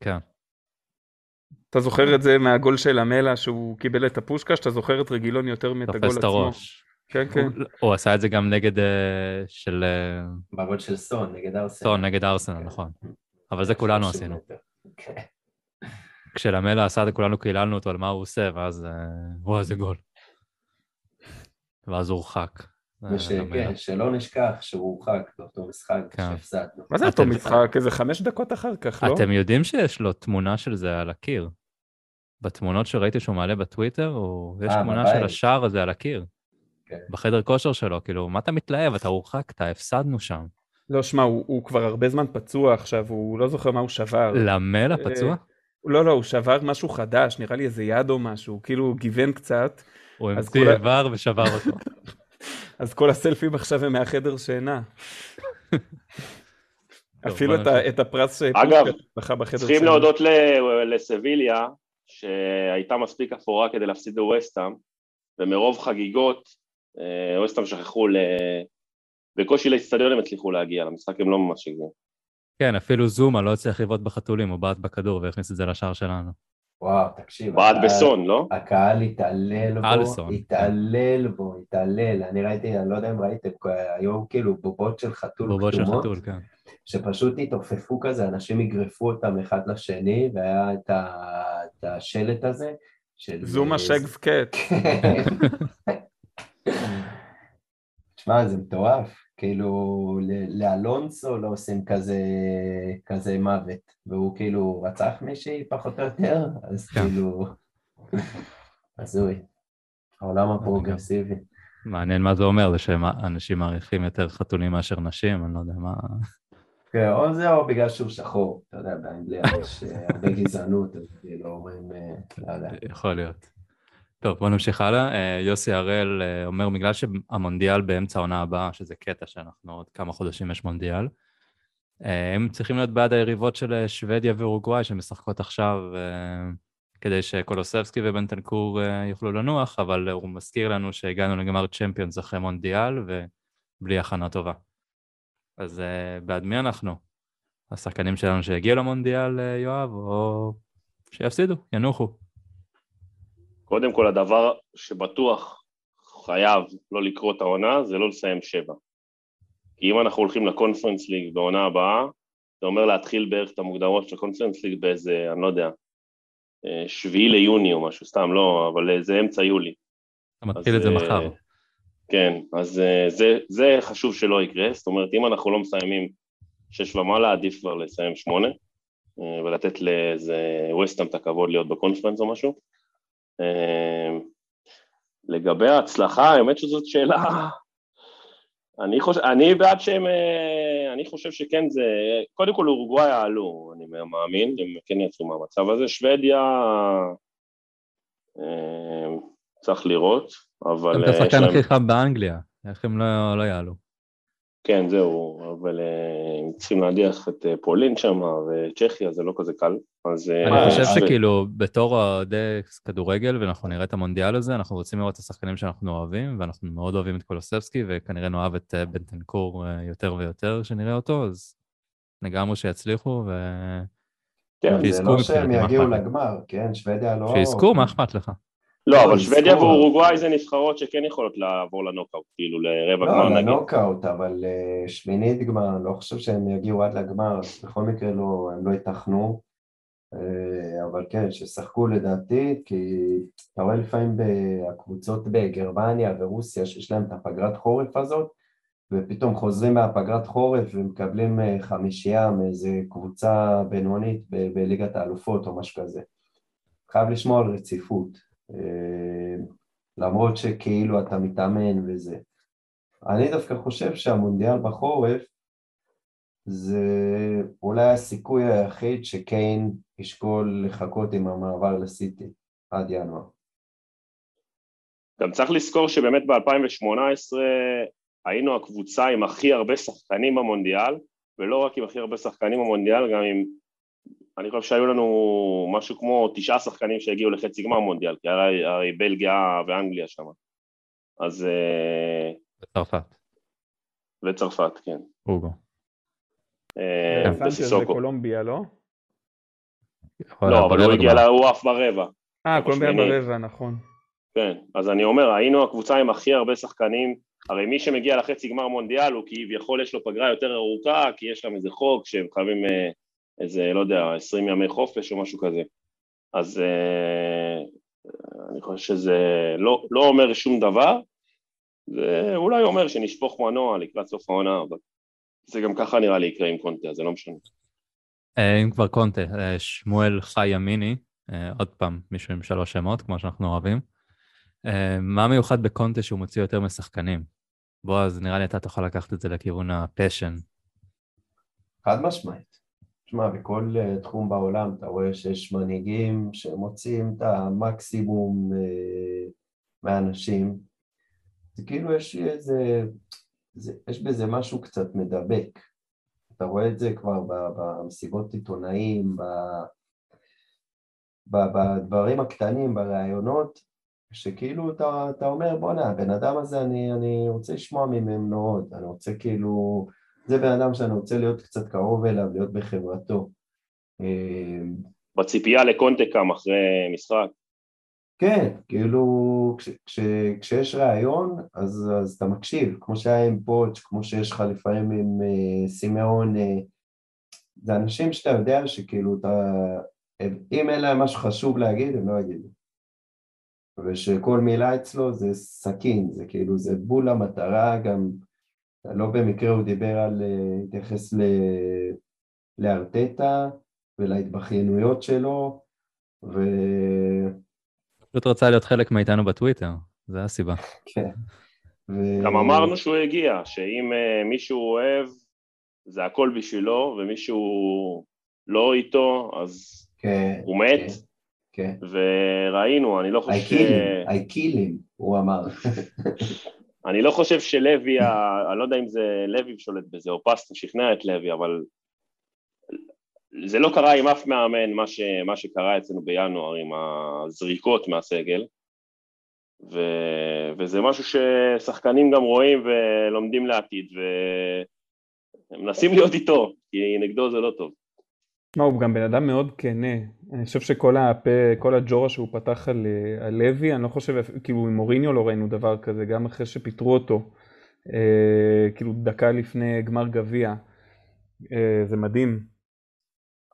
כן.
אתה זוכר את זה מהגול של המלה שהוא קיבל את הפושקה, שאתה זוכר את רגילון יותר מאת הגול
תופס את
עצמו.
הראש.
כן, כן.
הוא- הוא עשה את זה גם נגד אה, של
בגול של סון נגד ארסנל.
סון נגד ארסנל,
כן.
נכון. אבל זה כולנו
30
עשינו.
כן.
כשלמלה עשה את זה כולנו קיללנו אותו על מה הוא עושה, ואז וואו איזה גול. ואז הוא הורחק. אה,
וש-
למלה.
כן, שלא נשכח שהוא הורחק באותו משחק
כן.
שהפסדנו.
מה זה אותו משחק? איזה חמש דקות אחר כך, לא?
אתם יודעים שיש לו תמונה של זה על הקיר? בתמונות שראיתי שהוא מעלה בטוויטר. יש
אה,
תמונה. של השער הזה על הקיר.
כן.
בחדר כושר שלו, כאילו, מה אתה מתלהב? אתה הורחקת, הפסדנו שם.
לא, שמע, הוא הוא כבר הרבה זמן פצוע עכשיו, הוא לא זוכר מה הוא שבר.
למלה
אה,
פצוע?
לא, לא, הוא שבר משהו חדש, נראה לי איזה יד או משהו, כאילו הוא גיוון קצת,
הוא המציא איבר ושבר אותו.
אז כל הסלפים עכשיו הם מהחדר שינה. אפילו את ה-
נמשיך.
את הפרס
אגב,
שפושקה זכה בחדר
צריכים
שינה.
להודות ל- לסביליה, שהייתה מספיק אפורה כדי להפסיד לווסטהאם, ומרוב חגיגות, אה, ווסטהאם שכחו ל... בקושי לאצטדיון הם הצליחו להגיע, למשחק הם לא ממש הגיעו.
כן, אפילו זומה לא הצליח לבעוט בחתולים, הוא בעט בכדור והכניס את זה לשער שלנו.
וואו, תקשיב. הקהל-
בסון, לא?
הקהל התעלל בו,
אלסון.
התעלל בו, התעלל. אני ראיתי, אני לא יודע אם ראיתם, היו כאילו בובות של חתול
בובו של חתול, כן.
שפשוט התעופפו כזה, אנשים יגרפו אותם אחד לשני, והיה את ה- את השלט הזה. של-
זומה שגס קט.
תשמע, זה מטורף. כאילו, לאלונסו לא עושים כזה, כזה מוות, והוא כאילו רצח מישהי פחות או יותר, אז
כן.
כאילו, הזוי. העולם הפרוגרסיבי.
מעניין מה זה אומר, זה שאנשים מעריכים יותר חתולים מאשר נשים, אני לא יודע מה...
כן, או זה או בגלל שהוא שחור, אתה יודע, באנגליה יש אה, הרבה גזענות, אז כאילו אומרים, אה, לא יודע.
יכול להיות. טוב, בוא נמשיך הלאה. אה, יוסי הראל אה, אומר, בגלל שהמונדיאל באמצע העונה הבאה, שזה קטע שאנחנו עוד כמה חודשים יש מונדיאל, אה, הם צריכים להיות בעד היריבות של שוודיה ואורוגוואי שמשחקות עכשיו, כדי שקולוסבסקי ובנטנקור יוכלו לנוח, אבל הוא מזכיר לנו שהגענו לגמר צ'מפיונס אחרי מונדיאל ובלי הכנה טובה. אז בעד מי אנחנו? השחקנים שלנו שהגיעו למונדיאל, יואב, או שיפסידו, ינוחו.
קודם כל, הדבר שבטוח חייב לא לקרות העונה, זה לא לסיים שבע. כי אם אנחנו הולכים לקונפרנס ליג בעונה הבאה, זה אומר להתחיל בערך את המוקדמות של הקונפרנס ליג באיזה, אני לא יודע, אה, שביעי ליוני או משהו, סתם לא, אבל אה, זה אמצע יולי.
אתה מתחיל את זה
אה,
מחר.
כן, אז זה, זה חשוב שלא יקרה, זאת אומרת, אם אנחנו לא מסיימים שש ומעלה, עדיף כבר לסיים שמונה, ולתת לאיזה ווסטהאם את הכבוד להיות בקונפרנס או משהו. אה, לגבי ההצלחה, האמת שזאת שאלה... אני חושב, אני בעד שהם, אה, אני חושב שכן זה, קודם כל אורוגוואי יעלו, אני מאמין, הם כן יצאו מהמצב הזה, שוודיה אה, צריך לראות, אבל
הם
אה, יש
השחקן הכי חם באנגליה, איך הם לא לא יעלו?
כן זהו, אבל אה, הם צריכים להדיח את אה, פולין שם וצ'כיה, זה לא כזה קל, אז... אה,
אני חושב שכאילו, בתור אוהדי כדורגל, ואנחנו נראה את המונדיאל הזה, אנחנו רוצים לראות את השחקנים שאנחנו אוהבים, ואנחנו מאוד אוהבים את קולוסבסקי, וכנראה נאהב את בנטנקור יותר ויותר שנראה אותו, אז לגמרי שיצליחו, ו...
כן, זה לא שהם יגיעו? לגמר, כן, שוודיה לא...
שיזכו, מה אכפת לך?
לא, אבל
לא,
שוודיה. ואורוגוואי זה נבחרות שכן יכולות לעבור לנוקאוט, כאילו לרבע גמר
לא,
נגיד.
לנוקאוט, אבל אה, שמינית גמר, לא חושב שהם יגיעו עד לגמר, אז בכל מקרה לא, הם לא ייתכנו. אה, אבל כן, ששחקו לדעתי, כי אתה רואה לפעמים בקבוצות בגרמניה ורוסיה שיש להם את הפגרת חורף הזאת, ופתאום חוזרים מהפגרת חורף ומקבלים אה, חמישייה מאיזה קבוצה בינונית בליגת האלופות או משהו כזה. חייב לשמור על רציפות, למרות שכאילו אתה מתאמן וזה. אני דווקא חושב שהמונדיאל בחורף זה אולי הסיכוי היחיד שקיין ישקול לחכות עם המעבר לסיטי עד ינואר.
גם צריך לזכור שבאמת ב-2018 היינו הקבוצה עם הכי הרבה שחקנים במונדיאל, ולא רק עם הכי הרבה שחקנים במונדיאל, גם עם... אני חושב שהיו לנו משהו כמו תשעה שחקנים שהגיעו לחצי גמר מונדיאל, כי הרי, הרי בלגיה ואנגליה שם. אז... אה,
בצרפת,
וצרפת, כן.
אוגו.
אה,
סנצ'ז
בסיסוקו.
בקולומביה, לא?
לא, אבל הוא הגיע, ל- הוא עף ברבע.
אה, קולומביה. ברבע, נכון.
כן, אז אני אומר, היינו הקבוצה עם הכי הרבה שחקנים, הרי מי שמגיע לחצי גמר מונדיאל הוא כביכול יש לו פגרה יותר ארוכה, כי יש להם איזה חוק שהם חייבים אה, איזה, לא יודע, 20 ימי חופש או משהו כזה. אז אה, אני חושב שזה לא, לא אומר שום דבר, זה אולי אומר שנשפוך מנוע לקראת סוף העונה, אבל זה גם ככה נראה לי יקרה עם קונטה, זה לא משנה.
אה, אם כבר קונטה, אה, שמואל חי ימיני, עוד פעם, מישהו עם שלוש שמות, כמו שאנחנו אוהבים. מה מיוחד בקונטה שהוא מוציא יותר משחקנים? בועז, נראה לי אתה תוכל לקחת את זה לכיוון הפשן.
חד משמעית. תשמע, בכל אה, תחום בעולם אתה רואה שיש מנהיגים שמוצאים את המקסימום אה, מהאנשים. זה כאילו יש איזה, זה, יש בזה משהו קצת מדבק. אתה רואה את זה כבר במסיבות עיתונאים, בדברים הקטנים, בראיונות, שכאילו אתה, אתה אומר, בואנה, הבן אדם הזה, אני, אני רוצה לשמוע ממנו עוד, אני רוצה כאילו... זה בן אדם שאני רוצה להיות קצת קרוב אליו, להיות בחברתו. אה,
בציפייה לקונטה קם אחרי משחק,
כן, כאילו, כש, כש, כשיש ראיון, אז, אז אתה מקשיב, כמו שהיה עם פוטש, כמו שיש לך לפעמים עם אה, סימאון, אה, זה אנשים שאתה יודע שכאילו אתה, אם אין להם משהו חשוב להגיד, הם לא יגידו. ושכל מילה אצלו זה סכין, זה כאילו, זה בול המטרה, גם לא במקרה הוא דיבר על, אה, התייחס ל, לארטטה ולהתבכיינויות שלו, ו...
פשוט רצה להיות חלק מאיתנו בטוויטר, זה הסיבה.
כן. ו...
גם אמרנו שהוא הגיע, שאם אה, מישהו אוהב, זה הכל בשבילו, ומישהו לא איתו, אז
כן,
הוא מת,
כן.
וראינו, אני לא
I
חושב,
kill him, I kill him, הוא אמר.
אני לא חושב שלוי, אני לא יודע אם זה לוי שולט בזה, או פסטה שכנע את לוי, אבל זה לא קרה עם אף מאמן, מה, ש, מה שקרה אצלנו בינואר עם הזריקות מהסגל, ו, וזה משהו ששחקנים גם רואים ולומדים לעתיד, ומנסים להיות איתו, כי נגדו זה לא טוב.
מה, הוא גם בן אדם מאוד כנה. אני חושב שכל הפה, כל הג'ורה שהוא פתח על, אה, על לוי, אני לא חושב, כאילו עם מוריניו לא ראינו דבר כזה, גם אחרי שפיטרו אותו, אה, כאילו דקה לפני גמר גביע. אה, זה מדהים,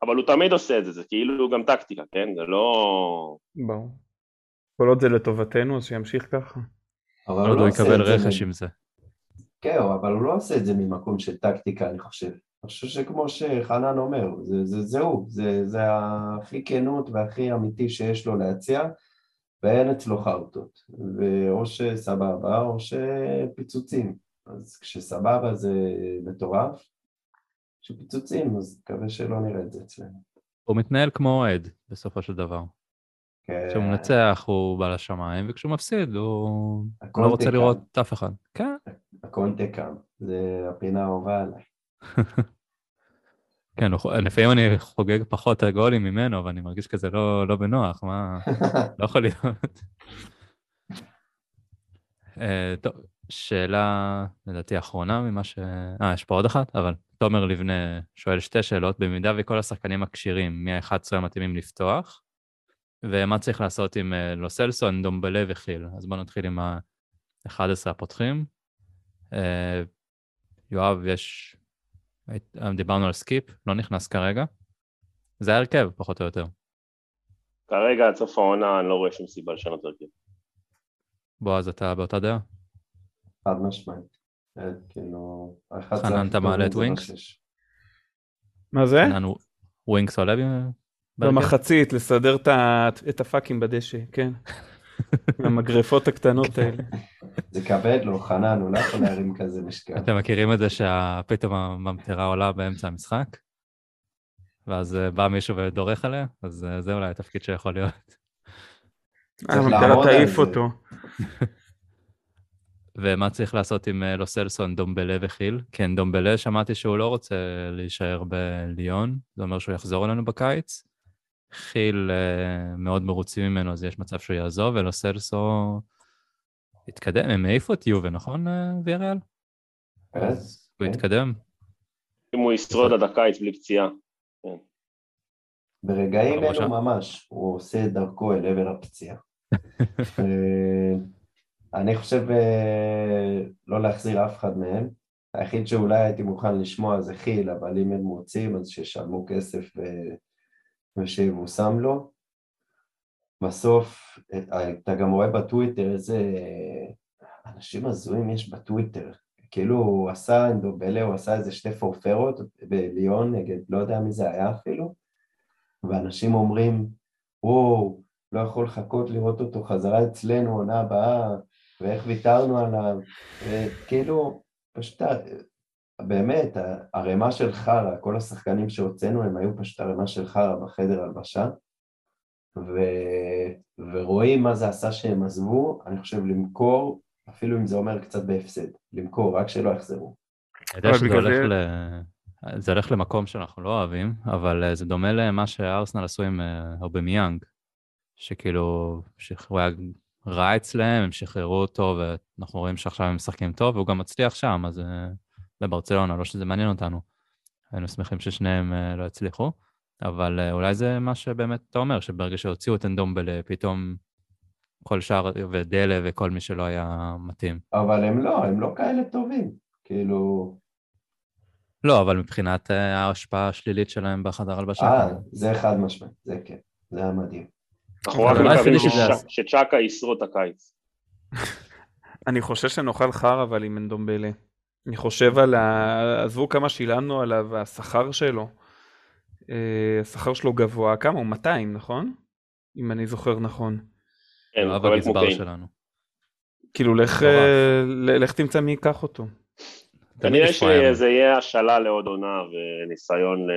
אבל הוא תמיד עושה את זה, זה כאילו גם טקטיקה, כן? זה לא...
ברור. כל עוד זה לטובתנו, אז שימשיך ככה.
אבל
הוא
לא
יקבל רכש עם זה.
כן, אבל הוא לא עושה את זה ממקום של טקטיקה, אני חושב. אני חושב שכמו שחנן אומר, זה, זה, זהו, זה, זה הכי כנות והכי אמיתי שיש לו להציע, ואין אצלו חרטות. ואו שסבבה או שפיצוצים. אז כשסבבה זה מטורף, כשפיצוצים אז מקווה שלא נראה את זה אצלנו.
הוא מתנהל כמו אוהד, בסופו של דבר.
כן,
כשהוא מנצח הוא בא לשמיים, וכשהוא מפסיד הוא לא רוצה. לראות אף אחד. כן,
הכל תקם, זה הפינה האהובה עליי.
כן, לפעמים אני חוגג פחות גולים ממנו, אבל אני מרגיש כזה לא לא בנוח, מה... לא יכול להיות. אה, טוב, שאלה לדעתי אחרונה ממה ש... אה, יש פה עוד אחת, אבל תומר לבנה שואל שתי שאלות, במידה וכל השחקנים הכשירים, מי ה-11 המתאימים לפתוח, ומה צריך לעשות עם אה, לו סלסו, נדומבלה וחיל. אז בואו נתחיל עם ה-11 הפותחים. אה, יואב, יש... היית- דיברנו על סקיפ, לא נכנס כרגע. זה ההרכב, פחות או יותר.
כרגע עד סוף העונה אני לא רואה שום סיבה לשנות הרכב.
בועז, אתה באותה דעה?
חד משמעית. אה, כאילו,
חנן, אתה מעלה את
מה
ווינקס?
מה זה?
חנן, ווינקס עולה?
במחצית, לסדר את הפאקים בדשא, כן. המגרפות הקטנות האלה.
זה כבד לו, חנן, הוא לא יכול להרים כזה משקל.
אתם מכירים את זה שפתאום הממטרה עולה באמצע המשחק? ואז אה, בא מישהו ודורך עליה? אז אה, זה אולי התפקיד שיכול להיות.
אה,
על
תעיף. אותו.
ומה צריך לעשות עם לוסלסון, דומבלה וחיל? כן, דומבלה, שמעתי שהוא לא רוצה להישאר בליון, זה אומר שהוא יחזור אלינו בקיץ. חיל אה, מאוד מרוצים ממנו, אז יש מצב שהוא יעזוב, ולוסלסו יתקדם. הם העיפו את יובה, נכון, אה, ויאריאל?
כן,
אז הוא
כן.
יתקדם.
אם הוא ישרוד עד הקיץ בלי פציעה.
ברגעים
ברור
אלו. ממש, הוא עושה את דרכו אל עבר הפציעה. אה, אני חושב לא להחזיר אף אחד מהם. היחיד שאולי הייתי מוכן לשמוע זה חיל, אבל אם הם רוצים אז שישלמו כסף ו- ושיבושם לו. בסוף, אה, אתה גם רואה בטוויטר איזה אנשים הזויים יש בטוויטר. כאילו הוא עשה אנדובלה, הוא עשה איזה שתי פורפרות בליון נגד לא יודע מי זה היה אפילו, ואנשים אומרים, וואו, לא יכול לחכות לראות אותו חזרה אצלנו עונה הבאה, ואיך ויתרנו עליו, וכאילו, פשוט, באמת, ערימה של חרא, כל השחקנים שהוצאנו הם היו פשוט ערימה של חרא בחדר הלבשה, ו... ורואים מה זה עשה שהם עזבו, אני חושב למכור, אפילו אם זה אומר קצת בהפסד, למכור, רק שלא יחזרו.
אני יודע שזה הולך
זה-
ל... זה הולך למקום שאנחנו לא אוהבים, אבל אה, זה דומה למה שארסנל עשו עם אה, אובמיאנג, שכאילו, שהוא היה רע אצלם, הם שחררו אותו, ואנחנו רואים שעכשיו הם משחקים טוב, והוא גם מצליח שם, אז אה, בברצלונה, לא שזה מעניין אותנו. היינו שמחים ששניהם אה, לא הצליחו, אבל אה, אולי זה מה שבאמת אתה אומר, שברגע שהוציאו את אנדומבלה, פתאום כל שאר, ודלה וכל מי שלא היה מתאים.
אבל הם לא, הם לא כאלה טובים, כאילו...
לא, אבל מבחינת אה, ההשפעה השלילית שלהם בחדר הלבשה.
אה, זה חד משמעית, זה כן, זה היה מדהים.
אנחנו רק מקווים שצ'אקה ישרוד את הקיץ.
אני חושב שנאכל חרא אבל עם אנדומבלה. אני חושב על ה... עזבו כמה שילמנו עליו, השכר שלו. אה, השכר שלו גבוה, כמה? הוא 200, נכון? אם אני זוכר נכון.
כן, מקבל
הגזבר. שלנו.
כאילו, לך. אה, לך תמצא מי ייקח אותו.
תמיד
כנראה. שזה יהיה השאלה לעוד עונה וניסיון ל...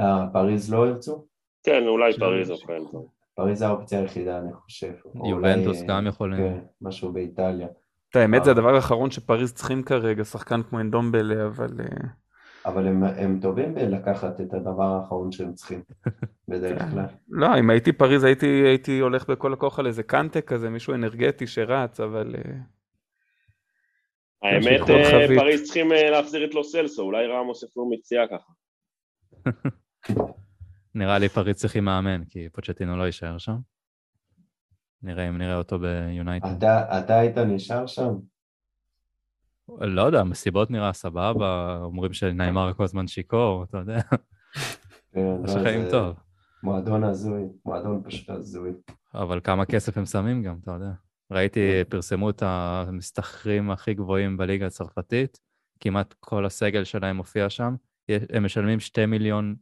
אה, פריז לא ירצו?
כן, אולי פריז או
של-
כן.
פריז זה האופציה היחידה, אני חושב.
יובנטוס
אולי,
גם
אה,
יכולים.
כן, משהו באיטליה.
את האמת, זה
אה.
הדבר האחרון שפריז צריכים כרגע, שחקן כמו אנדומבלה, אבל... אה,
אבל הם, הם טובים בלקחת את הדבר האחרון שהם צריכים, בדרך כלל.
לא, אם הייתי פריז הייתי, הייתי הולך בכל הכוח על איזה קנטה כזה, מישהו אנרגטי שרץ, אבל... אה,
האמת. פריז צריכים להחזיר את לוסלסו, אולי רמוס יפלו מפציעה ככה.
נראה לי פריז צריכים מאמן, כי פוצ'טינו לא יישאר שם. נראה אם נראה אותו ביונייטד.
אתה, אתה היית נשאר שם?
לא יודע, מסיבות נראה סבבה, אומרים שניימר כל הזמן שיכור, אתה יודע,
כן,
יש
לא,
חיים טוב.
מועדון הזוי, מועדון פשוט הזוי.
אבל כמה כסף הם שמים גם, אתה יודע. ראיתי, פרסמו את המסתחרים הכי גבוהים בליגה הצרפתית, כמעט כל הסגל שלהם מופיע שם. הם משלמים 2 מיליון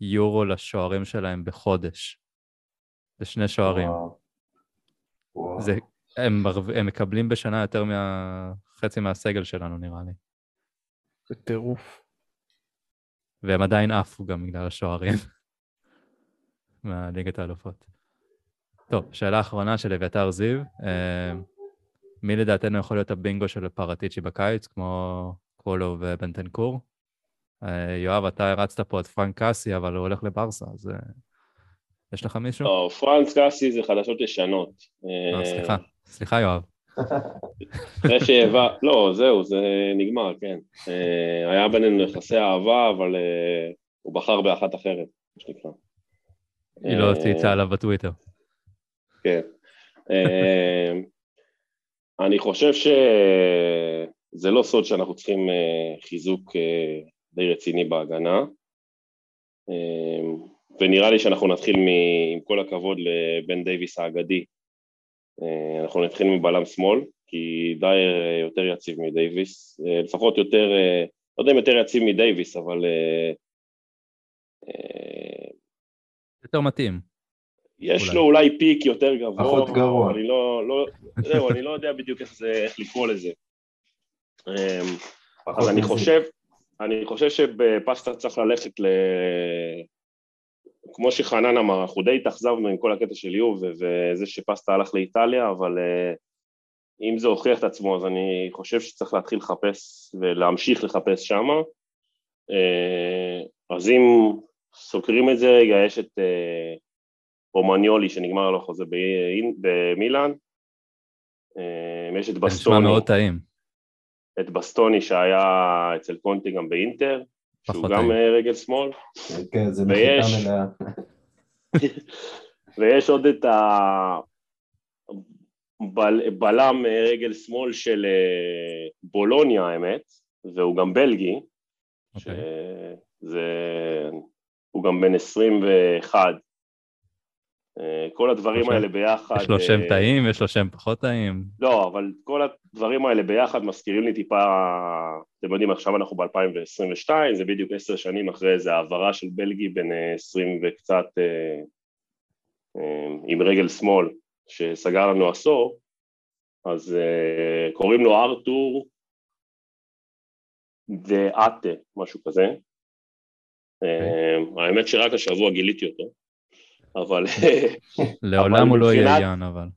יורו לשוערים שלהם בחודש. זה שני שוערים.
וואו. וואו.
זה, הם, הם מקבלים בשנה יותר מחצי מהסגל שלנו, נראה לי.
זה טירוף.
והם עדיין עפו גם בגלל השוערים מהליגת האלופות. טוב, שאלה אחרונה של אביתר זיו. אה, מי לדעתנו יכול להיות הבינגו של פרטיצ'י בקיץ, כמו קולו ובנטנקור? אה, יואב, אתה הרצת פה את פרנק קאסי, אבל הוא הולך לברסה, אז אה, יש לך מישהו?
לא, פרנס קאסי זה חדשות ישנות.
אה,
אה,
סליחה, סליחה יואב.
אחרי שהעבר... לא, זהו, זה נגמר, כן. אה, היה בינינו יחסי אהבה, אבל הוא בחר באחת אחרת, מה שנקרא.
היא לא צייצה עליו בטוויטר.
כן. אני חושב שזה לא סוד שאנחנו צריכים חיזוק די רציני בהגנה, ונראה לי שאנחנו נתחיל, מ- עם כל הכבוד לבן דייוויס האגדי, אה, אנחנו נתחיל מבלם שמאל, כי דייר יותר יציב מדייוויס, אה, לפחות יותר, אה, לא יודע אם יותר יציב מדייוויס, אבל אה, אה,
יותר מתאים.
יש
אולי.
לו אולי פיק יותר גבוה,
פחות גרוע.
אני לא, לא, זהו, אני לא יודע בדיוק איך זה, איך לקרוא לזה. אז אני. חושב, אני חושב שבפסטה צריך ללכת ל... כמו שחנן אמר, אנחנו די התאכזבנו עם כל הקטע של יוב וזה שפסטה הלך לאיטליה, אבל אה, אם זה הוכיח את עצמו, אז אני חושב שצריך להתחיל לחפש ולהמשיך לחפש שמה. אה, אז אם סוקרים את זה רגע, יש את אה, רומניולי שנגמר לו חוזה במילאן, אה, יש את
נשמע
בסטוני,
מאוד טעים.
את בסטוני שהיה אצל קונטי גם באינטר, שהוא גם. אה, רגל שמאל,
כן, זה
ויש-
מחיקה מלאה.
ויש עוד את הבלם אה, רגל שמאל של אה, בולוניה האמת, והוא גם בלגי,
אוקיי.
שזה... הוא גם בן 21. אה, כל הדברים האלה ביחד...
יש לו שם
אה,
טעים, יש לו שם פחות טעים.
לא, אבל כל הדברים האלה ביחד מזכירים לי טיפה, אתם יודעים, עכשיו אנחנו ב-2022, זה בדיוק עשר שנים אחרי איזה העברה של בלגי בין אה, 20 וקצת אה, אה, עם רגל שמאל, שסגר לנו עשור, אז קוראים לו ארתור דה אטה, משהו כזה. אה, האמת שרק השבוע גיליתי אותו, אבל...
לעולם הוא לא יהיה יאן, אבל.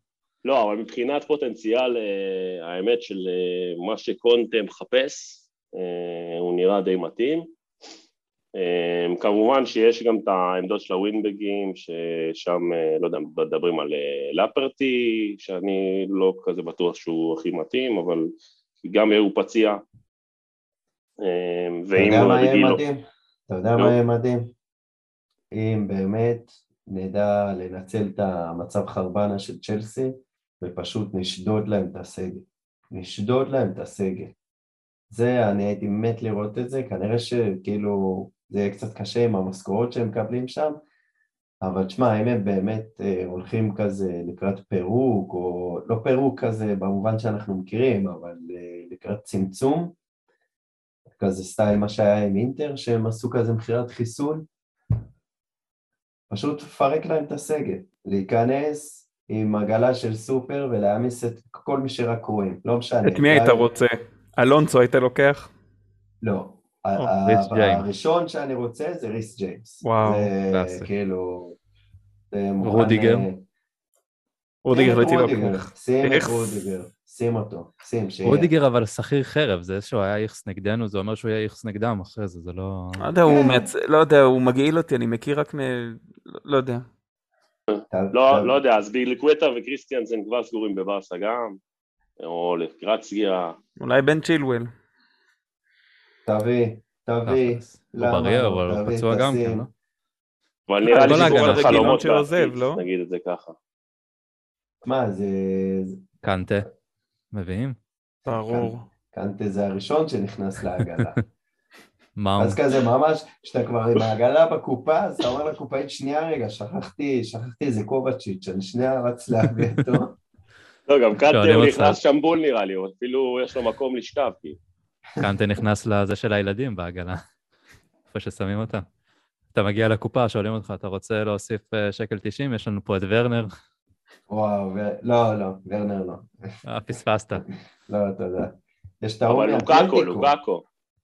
לא, אבל מבחינת פוטנציאל, אה, האמת של אה, מה שקונטה מחפש, אה, הוא נראה די מתאים. כמובן שיש גם את העמדות של הווינבגים, ששם, לא יודע, מדברים על לפרטי, שאני לא כזה בטוח שהוא הכי מתאים, אבל גם הוא פציע.
אתה
ואם
יודע
הוא.
מדהים? אתה יודע. מה יהיה מדהים? אם באמת נדע לנצל את המצב חרבנה של צ'לסי ופשוט נשדוד להם את הסגל. נשדוד להם את הסגל. זה, אני הייתי מת לראות את זה, כנראה שכאילו זה יהיה קצת קשה עם המשכורות שהם מקבלים שם, אבל תשמע, אם הם באמת אה, הולכים כזה לקראת פירוק, או לא פירוק כזה במובן שאנחנו מכירים, אבל אה, לקראת צמצום, כזה סטייל מה שהיה עם אינטר, שהם עשו כזה מכירת חיסול, פשוט לפרק להם את הסגל, להיכנס עם עגלה של סופר ולהעמיס את כל מי שרק רואים, לא משנה.
את מי היית רוצה? אלונסו היית לוקח?
לא. הראשון שאני רוצה זה ריס ג'יימס.
וואו,
זה. כאילו...
רודיגר?
אה,
רודיגר
שים
הייתי
את רודיגר,
לוקח.
שים את? רודיגר, שים אותו, שים, שיהיה.
רודיגר אבל שכיר חרב, זה שהוא היה איכס נגדנו, זה אומר שהוא יהיה איכס נגדם אחרי זה, זה לא...
לא יודע, הוא
כן.
מייצ... לא יודע, הוא מגעיל אותי, אני מכיר רק מ... לא- לא יודע.
לא, לא יודע, אז ביליקווטה וקריסטיאנסן כבר סגורים בברסה גם, או לקראת סגירה.
אולי בן צ'ילואל.
תביא, תביא.
הוא בריא,
לא?
אבל הוא פצוע גם. כן, לא?
אבל נראה לי
כל
שזה
ההגנה.
כבר חלומות
של עוזב, לא?
נגיד את זה ככה.
מה. זה-
קנטה, מביאים?
ברור.
קנטה זה הראשון שנכנס לעגלה.
מה?
אז כזה ממש, כשאתה כבר עם העגלה בקופה, אז אתה אומר לקופאית, שנייה רגע, שכחתי, שכחתי איזה קובצ'יץ', אני שנייה רץ להביא אותו.
לא, גם קנטה הוא. נכנס שם בול נראה לי, אפילו יש לו מקום לשכב, כאילו.
קנטה נכנס לזה של הילדים בעגלה, איפה ששמים אותה. אתה מגיע לקופה, שואלים אותך, אתה רוצה להוסיף אה, שקל 90? יש לנו פה את ורנר.
וואו. לא, לא, ורנר לא.
אה, פספסת.
לא, תודה. יש את ההוא
אבל לוקאקו. לוקאקו.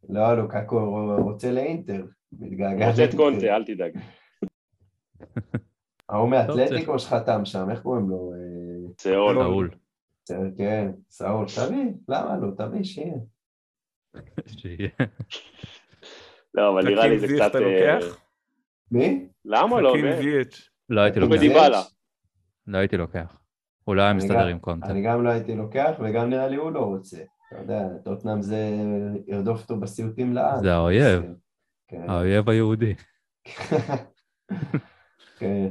לא, לוקאקו רוצה לאינטר. מתגעגע
רוצה את. קונטה, אל תדאג.
ההוא מאתלטיקו שחתם שם, איך קוראים לו? אה,
צאול.
לא.
נעול.
כן, סאול, תביא, למה לא? תביא, שיהיה.
שיהיה.
לא, אבל נראה לי זה קצת... אה,
לוקח?
מי?
למה לא?
לא הייתי
הוא
לוקח.
בדיבלה.
לא הייתי לוקח. הוא לא היה מסתדר עם קונטה.
אני גם לא הייתי לוקח, וגם נראה לי הוא לא רוצה. אתה יודע, טוטנאם זה ירדוף אותו בסיוטים לעד.
זה האויב.
כן.
האויב היהודי.
כן.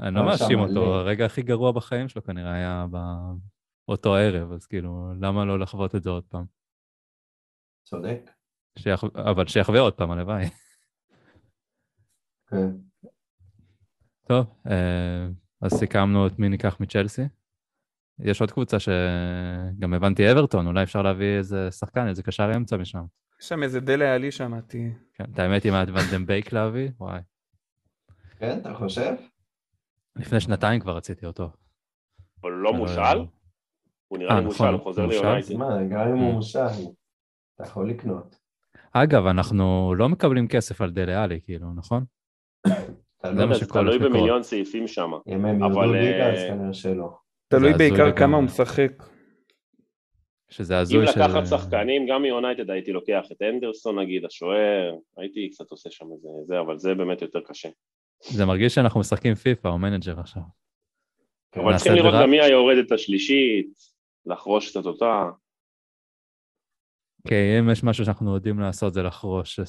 אני לא מאשים. אותו, הרגע הכי גרוע בחיים שלו כנראה היה באותו ערב, אז כאילו, למה לא לחוות את זה עוד פעם?
צודק.
שיח... אבל שיחווה עוד פעם, הלוואי.
כן.
טוב, אה, אז סיכמנו את מי ניקח מצ'לסי. יש עוד קבוצה שגם הבנתי אברטון, אולי אפשר להביא איזה שחקן, איזה קשר אמצע משם.
יש שם איזה דלה עלי שמעתי.
כן, את האמת, אם היה את ונדם בייק להביא, וואי.
כן, אתה חושב?
לפני שנתיים כבר רציתי אותו.
אבל הוא לא
אבל-
מושל? הוא נראה
אה,
לי
נכון,
מושאל, הוא חוזר ליונייטד.
מה, גם אם הוא
ממ.
מושאל, אתה יכול לקנות.
אגב, אנחנו לא מקבלים כסף על דלה עלי, כאילו, נכון? זה
לא תלוי. במיליון סעיפים שם.
אם הם
אבל,
ירדו ליגה, אז
אה,
כנראה שלא.
תלוי בעיקר. כמה הוא משחק.
שזה
אם
הזוי של...
לקחת שחקנים, גם מיונייטד הייתי לוקח את הנדרסון נגיד, השוער, הייתי קצת עושה שם איזה זה, אבל זה באמת יותר קשה.
זה מרגיש שאנחנו משחקים פיפא או מנג'ר עכשיו.
אבל
נעשה
צריכים לראות? גם מי היורדת השלישית, לחרוש קצת אותה.
כי אם יש משהו שאנחנו יודעים לעשות זה לחרוש.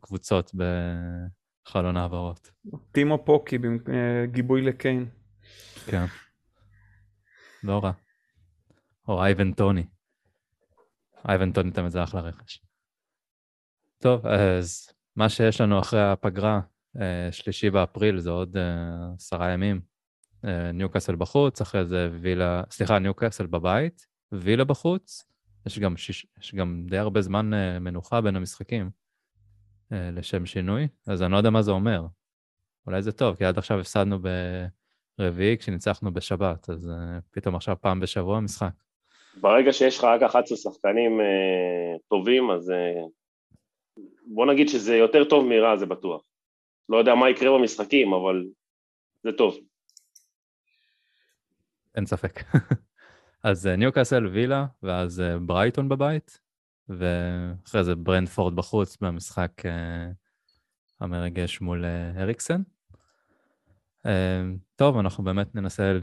קבוצות בחלון העברות.
טימו פוקי בגיבוי לקיין.
כן. לא רע. או אייבן טוני. אייבן טוני תמיד זה אחלה רכש. טוב, אז מה שיש לנו אחרי הפגרה, אה, שלישי באפריל, זה עוד אה, עשרה ימים. אה, ניוקאסל בחוץ, אחרי זה וילה, סליחה, ניוקאסל בבית, וילה בחוץ. יש גם, שיש, יש גם די הרבה זמן מנוחה בין המשחקים לשם שינוי, אז אני לא יודע מה זה אומר. אולי זה טוב, כי עד עכשיו הפסדנו ברביעי כשניצחנו בשבת, אז פתאום עכשיו פעם בשבוע משחק.
ברגע שיש לך רק 11 שחקנים טובים, אז בוא נגיד שזה יותר טוב מרע, זה בטוח. לא יודע מה יקרה במשחקים, אבל זה טוב.
אין ספק. אז אה, ניוקאסל, וילה, ואז אה, ברייטון בבית, ואחרי זה ברנדפורד בחוץ במשחק uh, המרגש מול uh, אריקסן. Uh, טוב, אנחנו באמת ננסה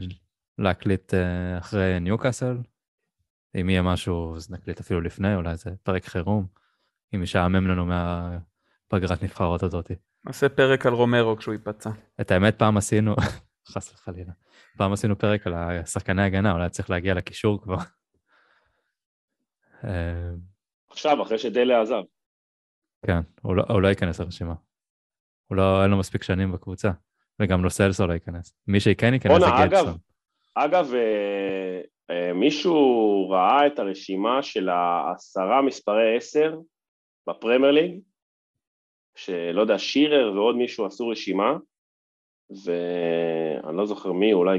להקליט אחרי ניוקאסל. אם יהיה משהו, אז נקליט אפילו לפני, אולי זה פרק חירום. אם ישעמם לנו מהפגרת נבחרות הזאתי.
נעשה פרק על רומרו כשהוא ייפצע.
את האמת, פעם עשינו, חס וחלילה, פעם עשינו פרק על שחקני הגנה, אולי צריך להגיע לקישור כבר.
עכשיו, אחרי שדלה עזב.
כן, הוא לא, הוא לא ייכנס לרשימה. הוא לא, אין לו מספיק שנים בקבוצה, וגם לא סלסו לא ייכנס. מי שכן ייכנס זה גדסון.
אגב, אה, אה, מישהו ראה את הרשימה של העשרה מספרי עשר בפרמייר ליג, שלא יודע, שירר ועוד מישהו עשו רשימה, ואני לא זוכר מי, אולי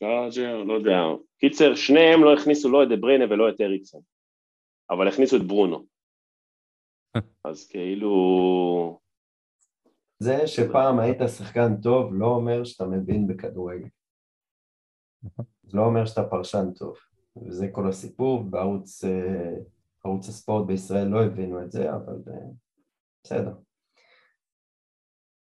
לא יודע. קיצר, שניהם לא הכניסו לא את דה בריינה ולא את אריקסון, אבל הכניסו את ברונו. אז כאילו...
זה שפעם היית שחקן טוב לא אומר שאתה מבין בכדורגל. זה לא אומר שאתה פרשן טוב, וזה כל הסיפור, בערוץ אה, ערוץ הספורט בישראל לא הבינו את זה, אבל אה, בסדר.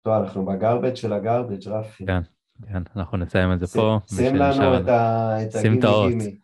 טוב, אנחנו בגרבג' של הגרבג', רפי.
כן, כן, אנחנו נסיים את זה פה.
שים לנו את הגימי גימי.